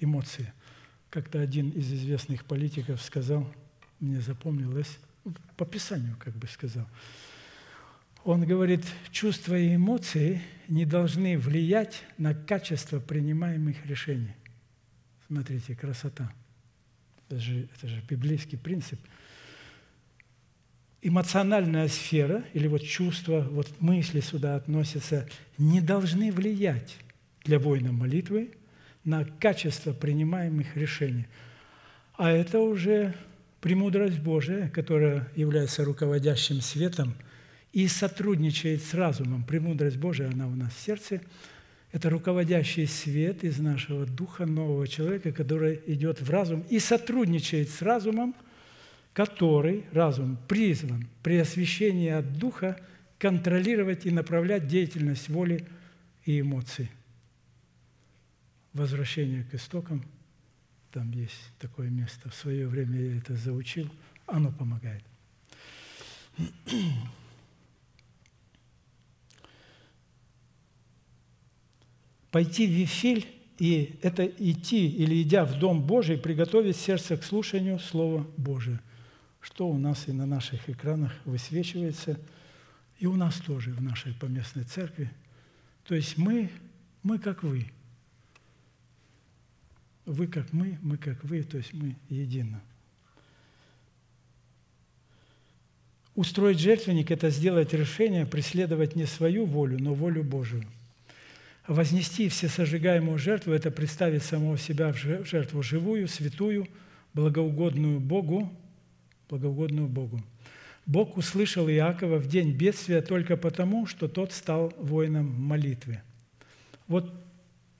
Эмоции – как-то один из известных политиков сказал, мне запомнилось, по Писанию как бы сказал, он говорит, чувства и эмоции не должны влиять на качество принимаемых решений. Смотрите, красота. Это же, это же библейский принцип. Эмоциональная сфера, или вот чувства, вот мысли сюда относятся, не должны влиять для воина молитвы на качество принимаемых решений. А это уже премудрость Божия, которая является руководящим светом и сотрудничает с разумом. Премудрость Божия, она у нас в сердце. Это руководящий свет из нашего духа нового человека, который идет в разум и сотрудничает с разумом, который, разум, призван при освящении от духа контролировать и направлять деятельность воли и эмоций – возвращение к истокам, там есть такое место, в свое время я это заучил, оно помогает. Пойти в Вифиль и это идти или идя в Дом Божий, приготовить сердце к слушанию Слова Божия, что у нас и на наших экранах высвечивается, и у нас тоже в нашей поместной церкви. То есть мы, мы как вы – вы как мы, мы как вы, то есть мы едино. Устроить жертвенник – это сделать решение преследовать не свою волю, но волю Божию. Вознести все сожигаемую жертву – это представить самого себя в жертву живую, святую, благоугодную Богу, благоугодную Богу. Бог услышал Иакова в день бедствия только потому, что тот стал воином молитвы. Вот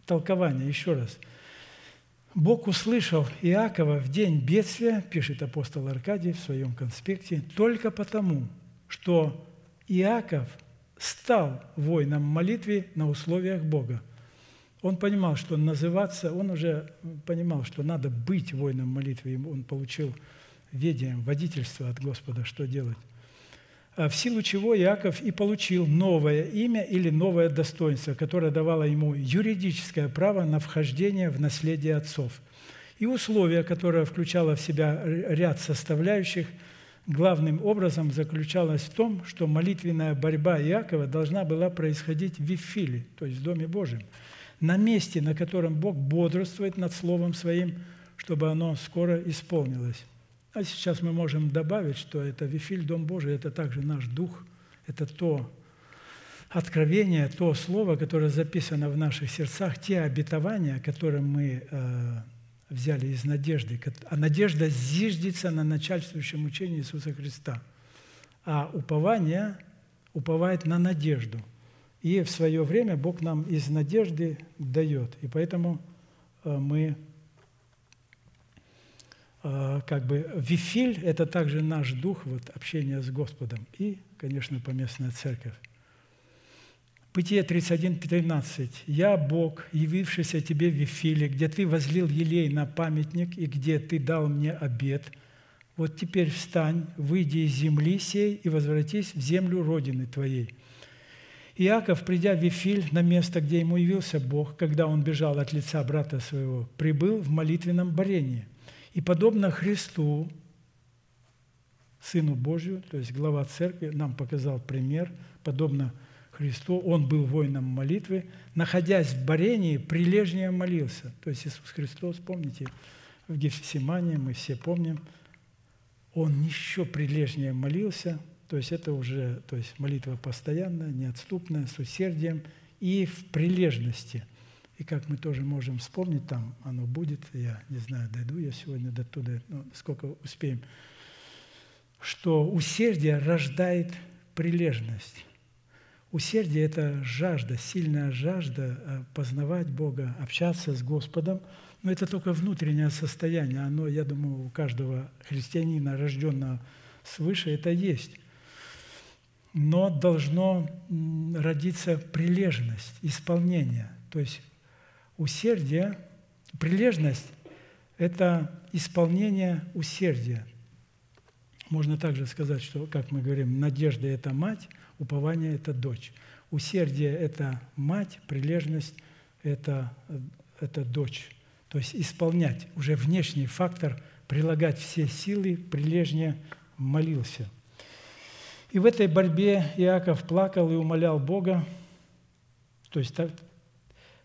толкование, еще раз – Бог услышал Иакова в день бедствия, пишет апостол Аркадий в своем конспекте, только потому, что Иаков стал воином молитвы на условиях Бога. Он понимал, что называться, он уже понимал, что надо быть воином молитвы. Он получил ведение, водительство от Господа, что делать. А в силу чего Иаков и получил новое имя или новое достоинство, которое давало ему юридическое право на вхождение в наследие отцов. И условие, которое включало в себя ряд составляющих, главным образом заключалось в том, что молитвенная борьба Иакова должна была происходить в Вифиле, то есть в Доме Божьем, на месте, на котором Бог бодрствует над Словом Своим, чтобы оно скоро исполнилось. А сейчас мы можем добавить, что это Вифиль, Дом Божий, это также наш дух, это то откровение, то слово, которое записано в наших сердцах, те обетования, которые мы э, взяли из надежды. А надежда зиждется на начальствующем учении Иисуса Христа. А упование уповает на надежду. И в свое время Бог нам из надежды дает. И поэтому э, мы как бы Вифиль – это также наш дух, вот, общение с Господом. И, конечно, поместная церковь. Бытие 31:13. «Я Бог, явившийся тебе в Вифиле, где ты возлил елей на памятник и где ты дал мне обед. Вот теперь встань, выйди из земли сей и возвратись в землю Родины твоей». Иаков, придя в Вифиль, на место, где ему явился Бог, когда он бежал от лица брата своего, прибыл в молитвенном борении. И подобно Христу, Сыну Божию, то есть глава церкви, нам показал пример, подобно Христу, он был воином молитвы, находясь в борении, прилежнее молился. То есть Иисус Христос, помните, в Гефсимании, мы все помним, он еще прилежнее молился, то есть это уже то есть молитва постоянная, неотступная, с усердием и в прилежности – и как мы тоже можем вспомнить, там оно будет, я не знаю, дойду я сегодня до туда, ну, сколько успеем, что усердие рождает прилежность. Усердие – это жажда, сильная жажда э, познавать Бога, общаться с Господом, Но это только внутреннее состояние. Оно, я думаю, у каждого христианина, рожденного свыше, это есть. Но должно родиться прилежность, исполнение. То есть усердие, прилежность – это исполнение усердия. Можно также сказать, что, как мы говорим, надежда – это мать, упование – это дочь. Усердие – это мать, прилежность – это, это дочь. То есть исполнять уже внешний фактор, прилагать все силы, прилежнее молился. И в этой борьбе Иаков плакал и умолял Бога, то есть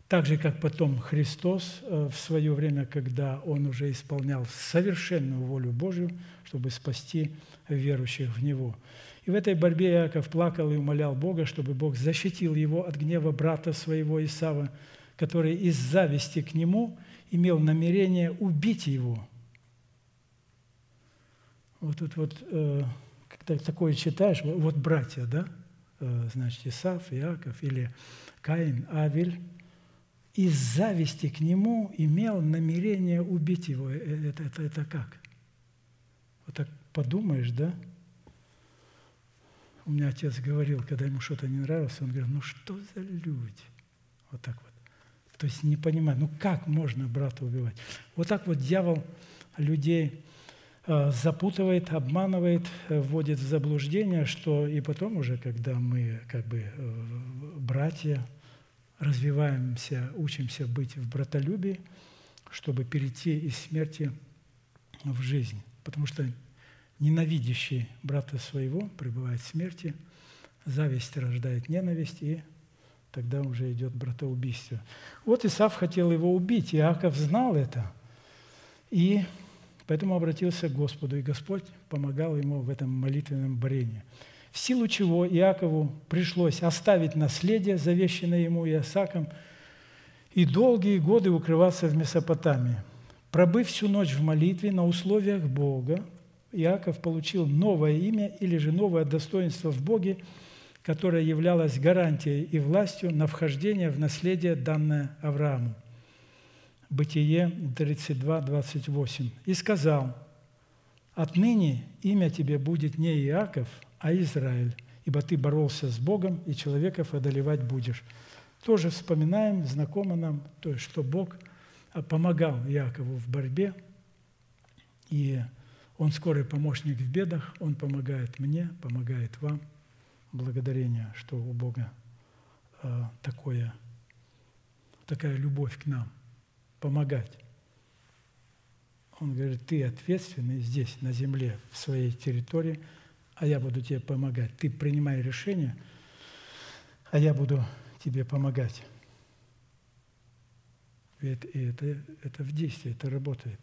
так, же, как потом Христос э, в свое время, когда Он уже исполнял совершенную волю Божью, чтобы спасти верующих в Него. И в этой борьбе Иаков плакал и умолял Бога, чтобы Бог защитил его от гнева брата своего Исава, который из зависти к нему имел намерение убить его. Вот тут вот, э, когда такое читаешь, вот братья, да, э, значит, Исав, Иаков или Каин, Авель, из зависти к нему имел намерение убить его. Э, это, это, это как? Вот так подумаешь, да? У меня отец говорил, когда ему что-то не нравилось, он говорил, ну что за люди? Вот так вот. То есть не понимаю, ну как можно брата убивать? Вот так вот дьявол людей э, запутывает, обманывает, э, вводит в заблуждение, что и потом уже, когда мы как бы э, братья, развиваемся, учимся быть в братолюбии, чтобы перейти из смерти в жизнь. Потому что ненавидящий брата своего пребывает в смерти, зависть рождает ненависть, и тогда уже идет братоубийство. Вот Исав хотел его убить, Иаков знал это, и поэтому обратился к Господу, и Господь помогал ему в этом молитвенном борении. В силу чего Иакову пришлось оставить наследие, завещанное ему Иосаком, и долгие годы укрываться в Месопотамии. Пробыв всю ночь в молитве на условиях Бога, Иаков получил новое имя или же новое достоинство в Боге – которая являлась гарантией и властью на вхождение в наследие, данное Аврааму. Бытие 32, 28. «И сказал, «Отныне имя тебе будет не Иаков, а Израиль, ибо ты боролся с Богом, и человеков одолевать будешь». Тоже вспоминаем, знакомо нам, то что Бог помогал Иакову в борьбе, и Он скорый помощник в бедах, Он помогает мне, помогает вам – благодарение, что у Бога э, такое, такая любовь к нам, помогать. Он говорит, ты ответственный здесь, на земле, в своей территории, а я буду тебе помогать. Ты принимай решение, а я буду тебе помогать. И это, и это, это в действии, это работает.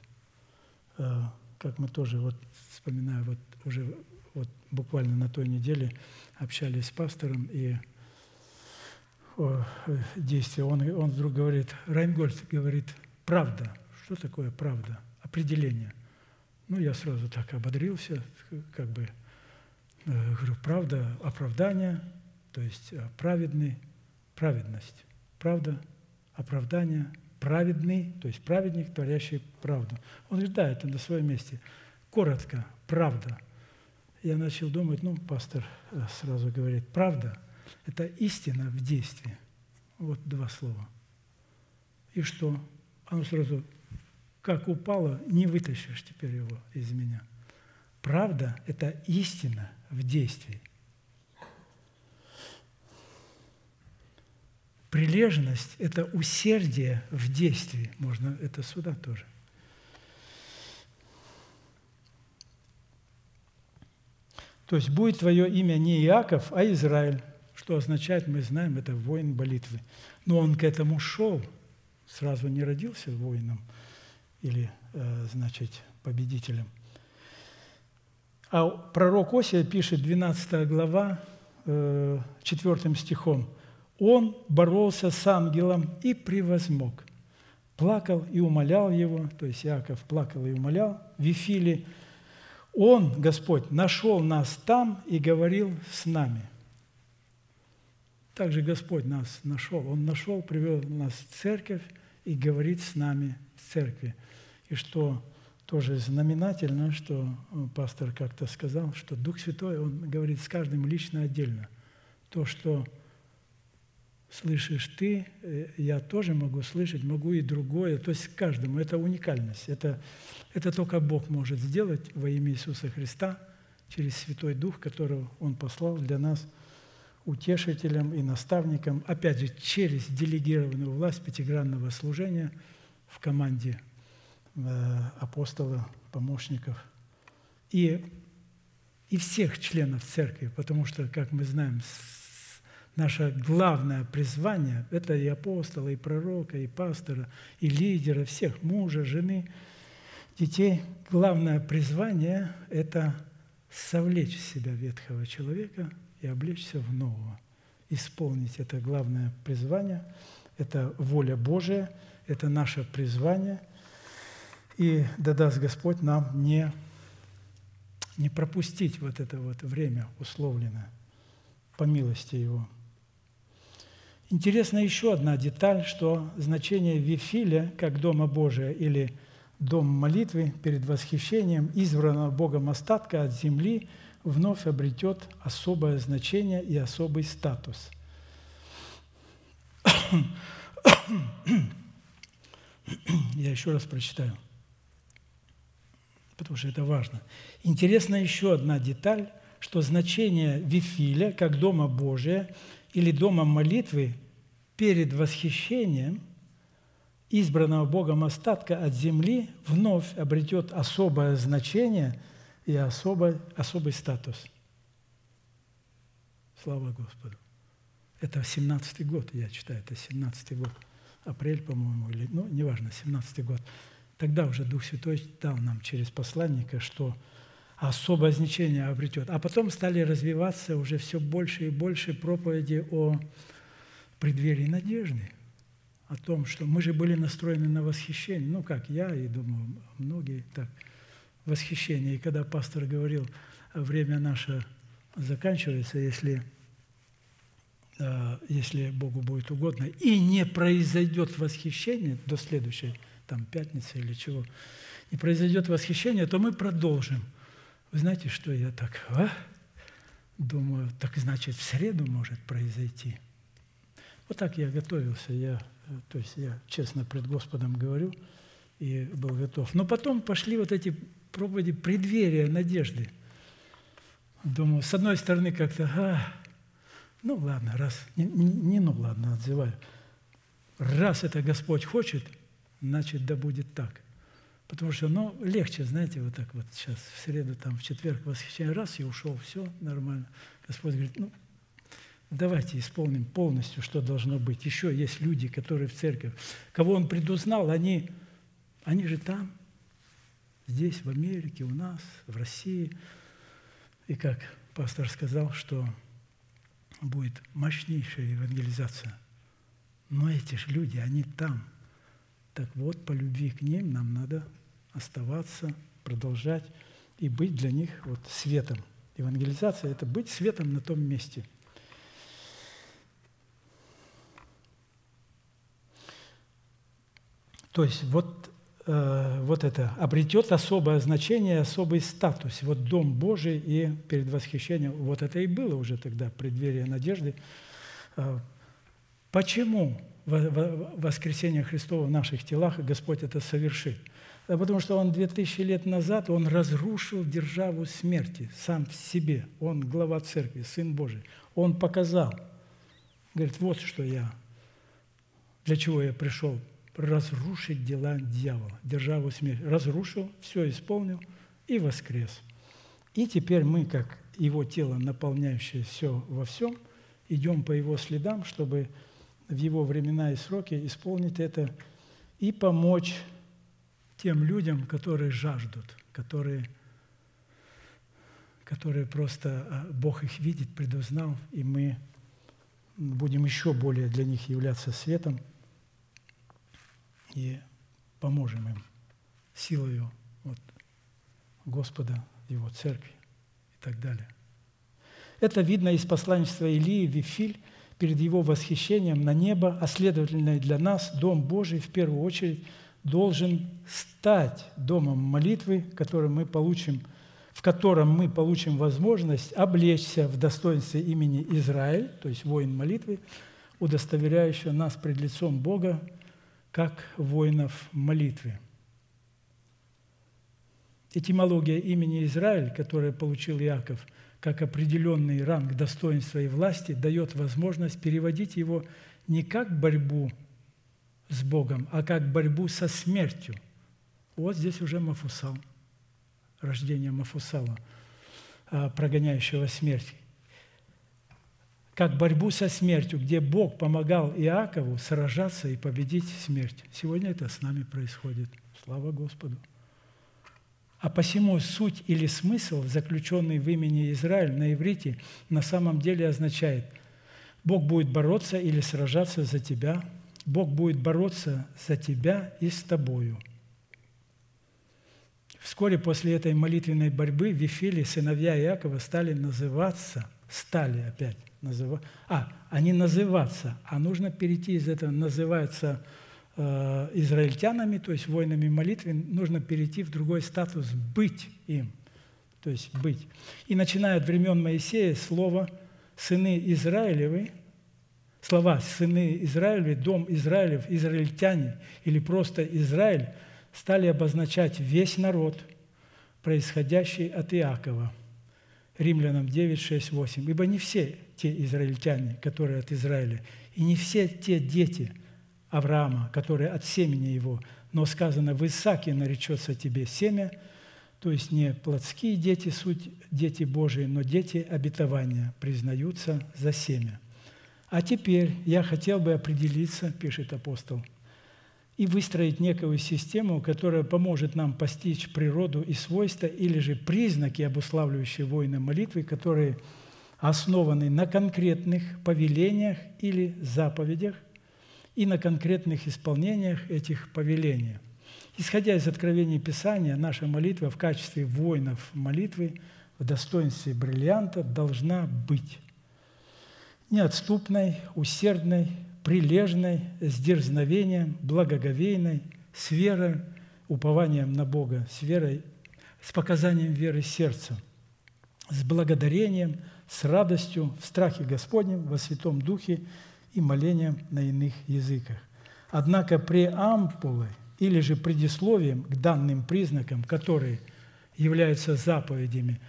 Э, как мы тоже, вот вспоминаю, вот уже вот буквально на той неделе общались с пастором, и о, действие, он, он вдруг говорит, Райнгольд говорит, правда. Что такое правда? Определение. Ну, я сразу так ободрился, как бы, говорю, правда, оправдание, то есть э, праведный, праведность. Правда, оправдание, праведный, то есть праведник, творящий правду. Он говорит, да, это на своем месте. Коротко, правда – я начал думать, ну, пастор э, сразу говорит, правда – это истина в действии. Вот два слова. И что? Оно сразу, как упало, не вытащишь теперь его из меня. Правда – это истина в действии. Прилежность – это усердие в действии. Можно это сюда тоже. То есть будет твое имя не Иаков, а Израиль. Что означает, мы знаем, это воин молитвы. Но он к этому шел, сразу не родился воином или, э, значит, победителем. А пророк Осия пишет, 12 глава, 4 э, стихом, «Он боролся с ангелом и превозмог, плакал и умолял его», то есть Иаков плакал и умолял, Вифили – он, Господь, нашел нас там и говорил с нами. Также Господь нас нашел. Он нашел, привел нас в церковь и говорит с нами в церкви. И что тоже знаменательно, что э, пастор как-то сказал, что Дух Святой, он говорит с каждым лично отдельно. То, что слышишь ты, э, я тоже могу слышать, могу и другое. То есть каждому. Это уникальность. Это, это только Бог может сделать во имя Иисуса Христа через Святой Дух, которого Он послал для нас утешителем и наставником, опять же, через делегированную власть пятигранного служения в команде Э, апостолов, помощников и, и всех членов церкви, потому что, как мы знаем, наше главное призвание – это и апостола, и пророка, и пастора, и лидера, всех, мужа, жены, детей. Главное призвание – это совлечь в себя ветхого человека и облечься в нового. Исполнить это главное призвание – это воля Божия, это наше призвание – и да даст Господь нам не, не пропустить вот это вот время условленное по милости Его. Интересна еще одна деталь, что значение Вифиля, как Дома Божия или Дом молитвы перед восхищением избранного Богом остатка от земли вновь обретет особое значение и особый статус. Я еще раз прочитаю потому что это важно. Интересна еще одна деталь, что значение Вифиля, как Дома Божия или Дома молитвы перед восхищением избранного Богом остатка от земли вновь обретет особое значение и особый, особый статус. Слава Господу. Это 17-й год, я читаю, это 17-й год. Апрель, по-моему, или, ну, неважно, 17-й год. Тогда уже Дух Святой дал нам через посланника, что особое значение обретет. А потом стали развиваться уже все больше и больше проповеди о преддверии надежды, о том, что мы же были настроены на восхищение. Ну, как я, и думаю, многие так, восхищение. И когда пастор говорил, время наше заканчивается, если, э, если Богу будет угодно, и не произойдет восхищение до следующей там пятница или чего, не произойдет восхищение, то мы продолжим. Вы знаете, что я так, а? Думаю, так значит, в среду может произойти. Вот так я готовился, я, то есть я честно пред Господом говорю и был готов. Но потом пошли вот эти проповеди преддверия надежды. Думаю, с одной стороны как-то, а, ну ладно, раз, не, не ну ладно, отзываю. Раз это Господь хочет – значит, да будет так. Потому что, ну, легче, знаете, вот так вот сейчас, в среду, там, в четверг, восхищение, раз, и ушел, все нормально. Господь говорит, ну, давайте исполним полностью, что должно быть. Еще есть люди, которые в церкви, кого Он предузнал, они, они же там, здесь, в Америке, у нас, в России. И как пастор сказал, что будет мощнейшая евангелизация. Но эти же люди, они там – так вот, по любви к ним нам надо оставаться, продолжать и быть для них вот светом. Евангелизация – это быть светом на том месте. То есть вот, э, вот это обретет особое значение, особый статус. Вот Дом Божий и перед восхищением, вот это и было уже тогда, преддверие надежды. Э, почему воскресения Христова в наших телах, и Господь это совершит. Да потому что Он две тысячи лет назад, Он разрушил державу смерти сам в себе. Он глава церкви, Сын Божий. Он показал, говорит, вот что я, для чего я пришел, разрушить дела дьявола, державу смерти. Разрушил, все исполнил и воскрес. И теперь мы, как Его тело, наполняющее все во всем, идем по Его следам, чтобы в его времена и сроки исполнить это и помочь тем людям, которые жаждут, которые, которые просто а, Бог их видит, предузнал, и мы будем еще более для них являться светом и поможем им силою вот, Господа, Его Церкви и так далее. Это видно из посланничества Илии Вифиль, перед Его восхищением на небо, а следовательно и для нас Дом Божий в первую очередь должен стать домом молитвы, который мы получим, в котором мы получим возможность облечься в достоинстве имени Израиль, то есть воин молитвы, удостоверяющего нас пред лицом Бога, как воинов молитвы. Этимология имени Израиль, которое получил Иаков, как определенный ранг достоинства и власти, дает возможность переводить его не как борьбу с Богом, а как борьбу со смертью. Вот здесь уже Мафусал, рождение Мафусала, а, прогоняющего смерть. Как борьбу со смертью, где Бог помогал Иакову сражаться и победить смерть. Сегодня это с нами происходит. Слава Господу! А посему суть или смысл, заключенный в имени Израиль на иврите, на самом деле означает Бог будет бороться или сражаться за тебя, Бог будет бороться за тебя и с тобою. Вскоре после этой молитвенной борьбы в Вифиле сыновья Иакова стали называться, стали опять называться, а, они называться, а нужно перейти из этого, называется израильтянами, то есть воинами молитвы, нужно перейти в другой статус – быть им, то есть быть. И начиная от времен Моисея слово «сыны Израилевы», слова «сыны Израилевы», «дом Израилев», «израильтяне» или просто «Израиль» стали обозначать весь народ, происходящий от Иакова. Римлянам 9, 6, 8. «Ибо не все те израильтяне, которые от Израиля, и не все те дети – Авраама, который от семени его, но сказано, в Исааке наречется тебе семя, то есть не плотские дети, суть дети Божии, но дети обетования признаются за семя. А теперь я хотел бы определиться, пишет апостол, и выстроить некую систему, которая поможет нам постичь природу и свойства или же признаки, обуславливающие воины молитвы, которые основаны на конкретных повелениях или заповедях, и на конкретных исполнениях этих повелений. Исходя из откровений Писания, наша молитва в качестве воинов молитвы в достоинстве бриллианта должна быть неотступной, усердной, прилежной, с дерзновением, благоговейной, с верой, упованием на Бога, с верой, с показанием веры сердца, с благодарением, с радостью, в страхе Господнем, во Святом Духе и молением на иных языках. Однако преампулой или же предисловием к данным признакам, которые являются заповедями,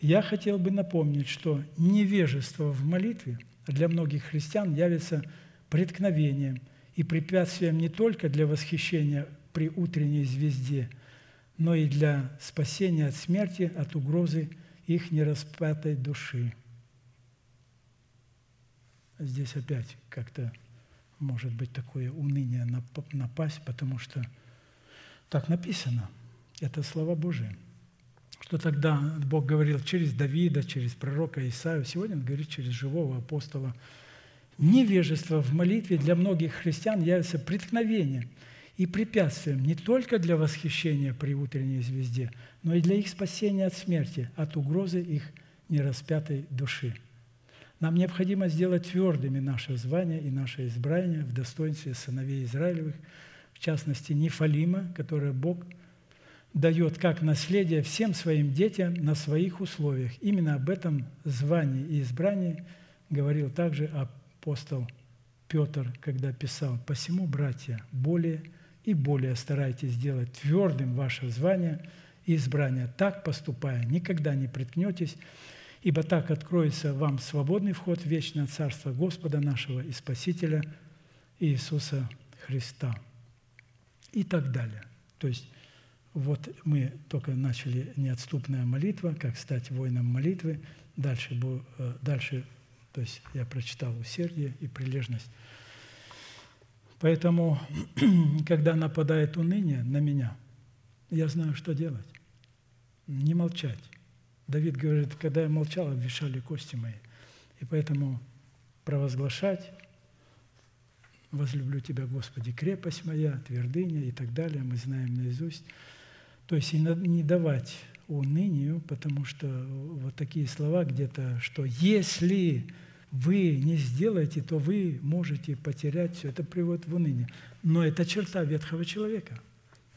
я хотел бы напомнить, что невежество в молитве для многих христиан явится преткновением и препятствием не только для восхищения при утренней звезде, но и для спасения от смерти, от угрозы их нераспятой души. Здесь опять как-то может быть такое уныние напасть, потому что так написано. Это слова Божие. Что тогда Бог говорил через Давида, через пророка Исаию, сегодня Он говорит через живого апостола. Невежество в молитве для многих христиан является преткновением и препятствием не только для восхищения при утренней звезде, но и для их спасения от смерти, от угрозы их нераспятой души. Нам необходимо сделать твердыми наше звание и наше избрание в достоинстве сыновей Израилевых, в частности, Нефалима, которое Бог дает как наследие всем своим детям на своих условиях. Именно об этом звании и избрании говорил также апостол Петр, когда писал, «Посему, братья, более и более старайтесь сделать твердым ваше звание и избрание. Так поступая, никогда не приткнетесь, ибо так откроется вам свободный вход в вечное Царство Господа нашего и Спасителя Иисуса Христа. И так далее. То есть вот мы только начали неотступная молитва, как стать воином молитвы. Дальше, э, дальше то есть я прочитал усердие и прилежность. Поэтому, когда нападает уныние на меня, я знаю, что делать. Не молчать Давид говорит, когда я молчал, обвешали кости мои. И поэтому провозглашать «Возлюблю Тебя, Господи, крепость моя, твердыня» и так далее, мы знаем наизусть. То есть и не давать унынию, потому что вот такие слова где-то, что если вы не сделаете, то вы можете потерять все. Это приводит в уныние. Но это черта ветхого человека.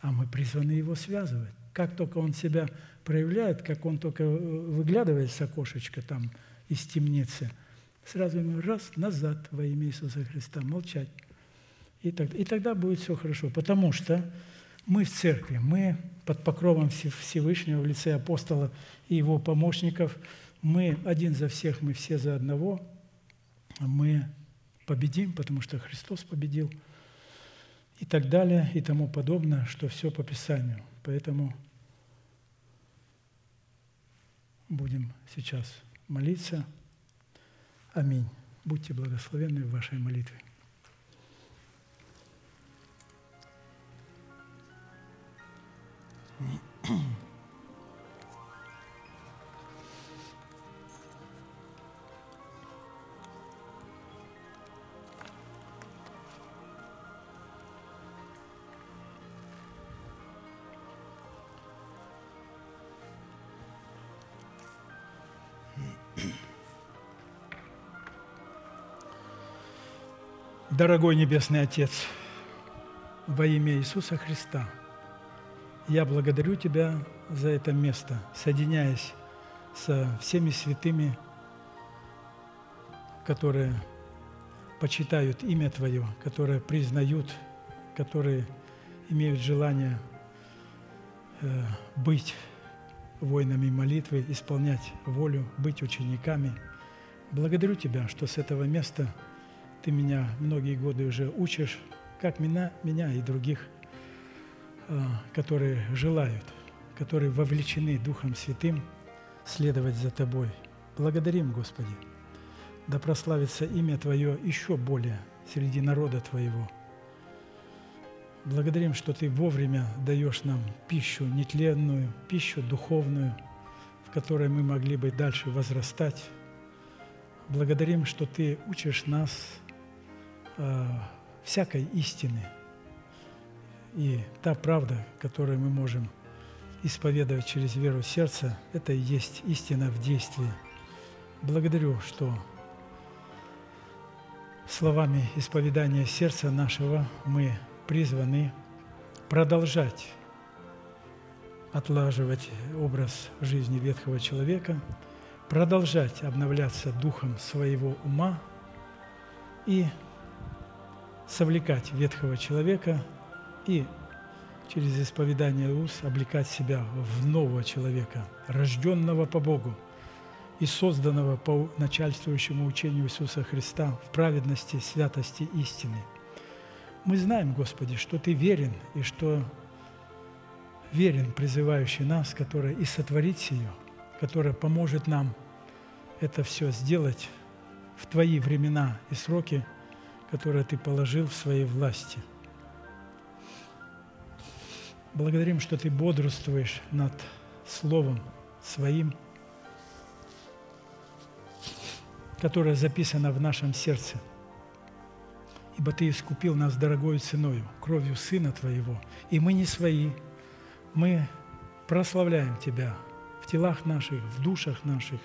а мы призваны его связывать. Как только он себя проявляет, как он только э, выглядывает с окошечка там из темницы, сразу ему раз назад во имя Иисуса Христа, молчать. И, так, и тогда будет все хорошо. Потому что мы в церкви, мы под покровом Всевышнего в лице апостола и его помощников, мы один за всех, мы все за одного, мы победим, потому что Христос победил, и так далее, и тому подобное, что все по Писанию. Поэтому будем сейчас молиться. Аминь. Будьте благословенны в вашей молитве. Дорогой Небесный Отец, во имя Иисуса Христа, я благодарю Тебя за это место, соединяясь со всеми святыми, которые почитают имя Твое, которые признают, которые имеют желание э, быть воинами молитвы, исполнять волю, быть учениками. Благодарю Тебя, что с этого места – ты меня многие годы уже учишь, как меня, меня и других, а, которые желают, которые вовлечены Духом Святым следовать за Тобой. Благодарим, Господи. Да прославится имя Твое еще более среди народа Твоего. Благодарим, что Ты вовремя даешь нам пищу нетленную, пищу духовную, в которой мы могли бы дальше возрастать. Благодарим, что Ты учишь нас Э, всякой истины. И та правда, которую мы можем исповедовать через веру сердца, это и есть истина в действии. Благодарю, что словами исповедания сердца нашего мы призваны продолжать отлаживать образ жизни ветхого человека, продолжать обновляться духом своего ума и совлекать ветхого человека и через исповедание уст облекать себя в нового человека, рожденного по Богу и созданного по начальствующему учению Иисуса Христа в праведности, святости истины. Мы знаем, Господи, что Ты верен и что верен призывающий нас, который и сотворит сие, который поможет нам это все сделать в Твои времена и сроки – которое Ты положил в своей власти. Благодарим, что Ты бодрствуешь над Словом Своим, которое записано в нашем сердце. Ибо Ты искупил нас дорогою ценою, кровью Сына Твоего, и мы не свои, мы прославляем Тебя в телах наших, в душах наших,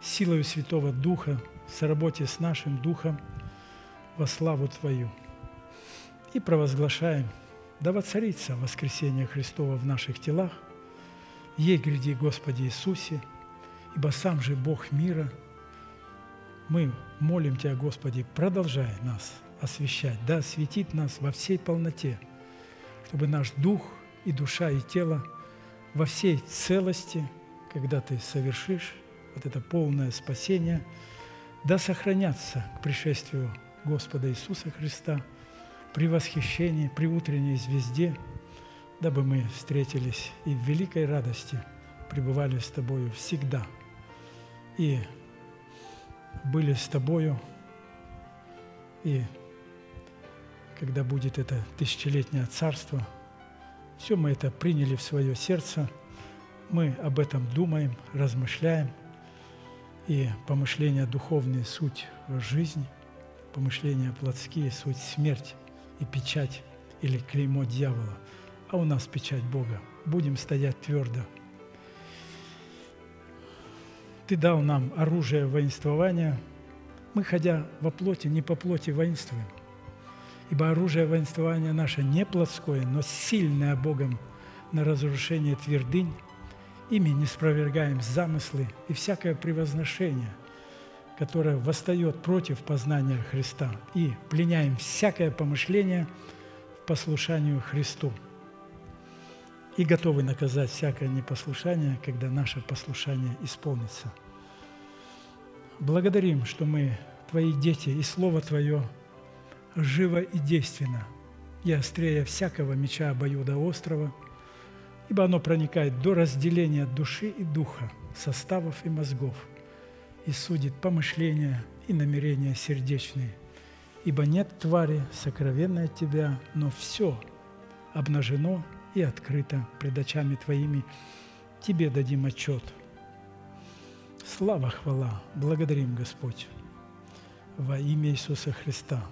силою Святого Духа, в соработе с нашим Духом – во славу Твою. И провозглашаем, да воцарится воскресение Христова в наших телах, ей гряди, Господи Иисусе, ибо сам же Бог мира. Мы молим Тебя, Господи, продолжай нас освящать, да осветит нас во всей полноте, чтобы наш дух и душа и тело во всей целости, когда Ты совершишь вот это полное спасение, да сохранятся к пришествию Господа Иисуса Христа при восхищении, при утренней звезде, дабы мы встретились и в великой радости пребывали с Тобою всегда и были с Тобою, и когда будет это тысячелетнее царство, все мы это приняли в свое сердце, мы об этом думаем, размышляем, и помышления духовные – суть жизни – помышления плотские, суть смерть и печать или клеймо дьявола, а у нас печать Бога. Будем стоять твердо. Ты дал нам оружие воинствования. Мы, ходя во плоти, не по плоти воинствуем. Ибо оружие воинствования наше не плотское, но сильное Богом на разрушение твердынь, ими не спровергаем замыслы и всякое превозношение, которое восстает против познания Христа, и пленяем всякое помышление в послушанию Христу, и готовы наказать всякое непослушание, когда наше послушание исполнится. Благодарим, что мы Твои дети, и Слово Твое живо и действенно, и острее всякого меча обоюда острова, ибо оно проникает до разделения души и духа, составов и мозгов, и судит помышления и намерения сердечные. Ибо нет твари, сокровенной от Тебя, но все обнажено и открыто пред очами Твоими. Тебе дадим отчет. Слава, хвала, благодарим, Господь, во имя Иисуса Христа,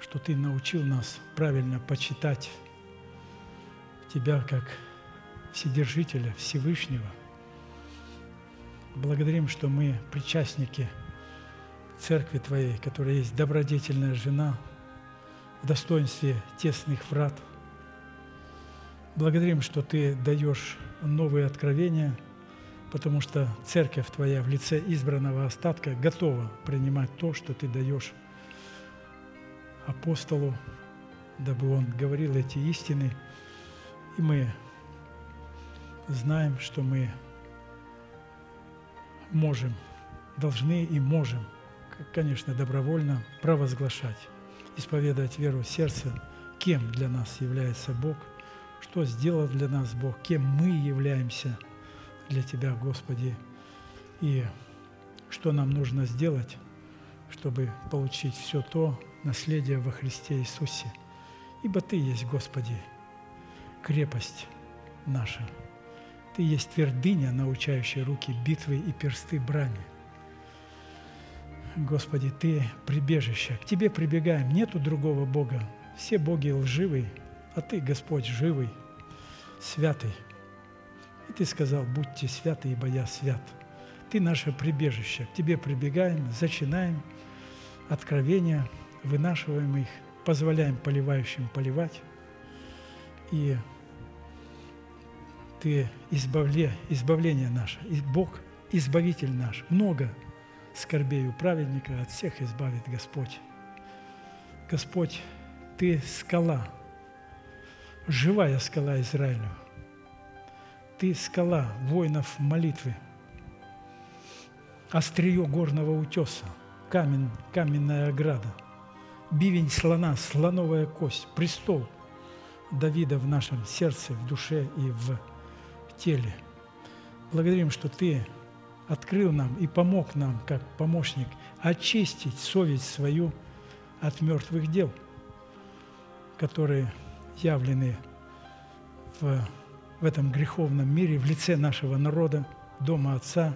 что Ты научил нас правильно почитать Тебя как Вседержителя, Всевышнего. Благодарим, что мы причастники Церкви Твоей, которая есть добродетельная жена в достоинстве тесных врат – Благодарим, что Ты даешь новые откровения, потому что Церковь Твоя в лице избранного остатка готова принимать то, что Ты даешь апостолу, дабы он говорил эти истины. И мы знаем, что мы можем, должны и можем, конечно, добровольно провозглашать, исповедовать веру в сердце, кем для нас является Бог – что сделал для нас Бог, кем мы являемся для Тебя, Господи, и что нам нужно сделать, чтобы получить все то наследие во Христе Иисусе. Ибо Ты есть, Господи, крепость наша. Ты есть твердыня, научающая руки битвы и персты брани. Господи, Ты прибежище. К Тебе прибегаем. Нету другого Бога. Все боги лживые, а Ты, Господь, живый, святый. И Ты сказал, будьте святы, ибо я свят. Ты наше прибежище. К Тебе прибегаем, зачинаем откровения, вынашиваем их, позволяем поливающим поливать. И Ты избавле, избавление наше, Бог – избавитель наш. Много скорбей у праведника, от всех избавит Господь. Господь, Ты скала – живая скала Израилю. Ты скала воинов молитвы, острие горного утеса, камень, каменная ограда, бивень слона, слоновая кость, престол Давида в нашем сердце, в душе и в теле. Благодарим, что Ты открыл нам и помог нам, как помощник, очистить совесть свою от мертвых дел, которые явлены в, в этом греховном мире в лице нашего народа, Дома Отца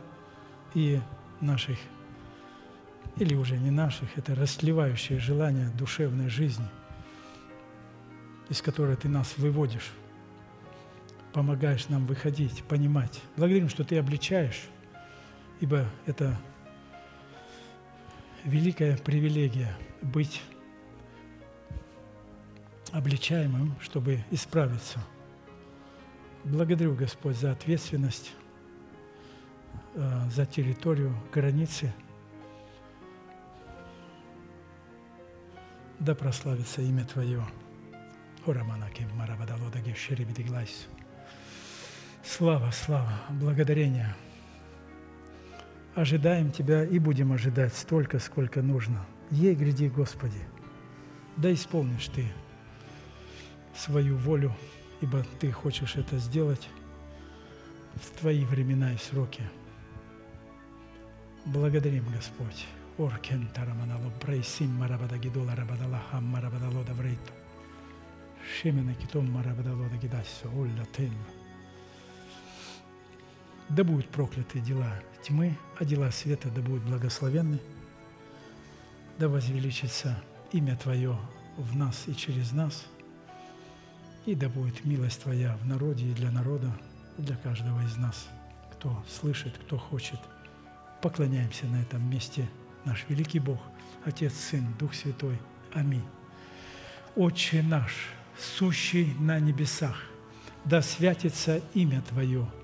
и наших, или уже не наших, это расливающее желание душевной жизни, из которой Ты нас выводишь, помогаешь нам выходить, понимать. Благодарим, что Ты обличаешь, ибо это великая привилегия быть обличаемым, чтобы исправиться. Благодарю, Господь, за ответственность, э, за территорию, границы. Да прославится имя Твое. Слава, слава, благодарение. Ожидаем Тебя и будем ожидать столько, сколько нужно. Ей гряди, Господи, да исполнишь Ты свою волю, ибо Ты хочешь это сделать в Твои времена и сроки. Благодарим, Господь. Оркен тараманало брейсим марабада гидола рабадала хам марабадало даврейту. Шемена китом марабадало да гидасо тен. Да будут прокляты дела тьмы, а дела света да будут благословенны. Да возвеличится имя Твое в нас и через нас, и да будет милость Твоя в народе и для народа, и для каждого из нас, кто слышит, кто хочет. Поклоняемся на этом месте наш великий Бог, Отец, Сын, Дух Святой. Аминь. Отче наш, сущий на небесах, да святится имя Твое –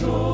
Show.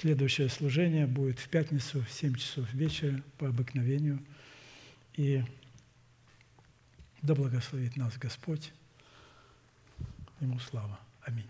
Следующее служение будет в пятницу в 7 часов вечера по обыкновению. И да благословит нас Господь. Ему слава. Аминь.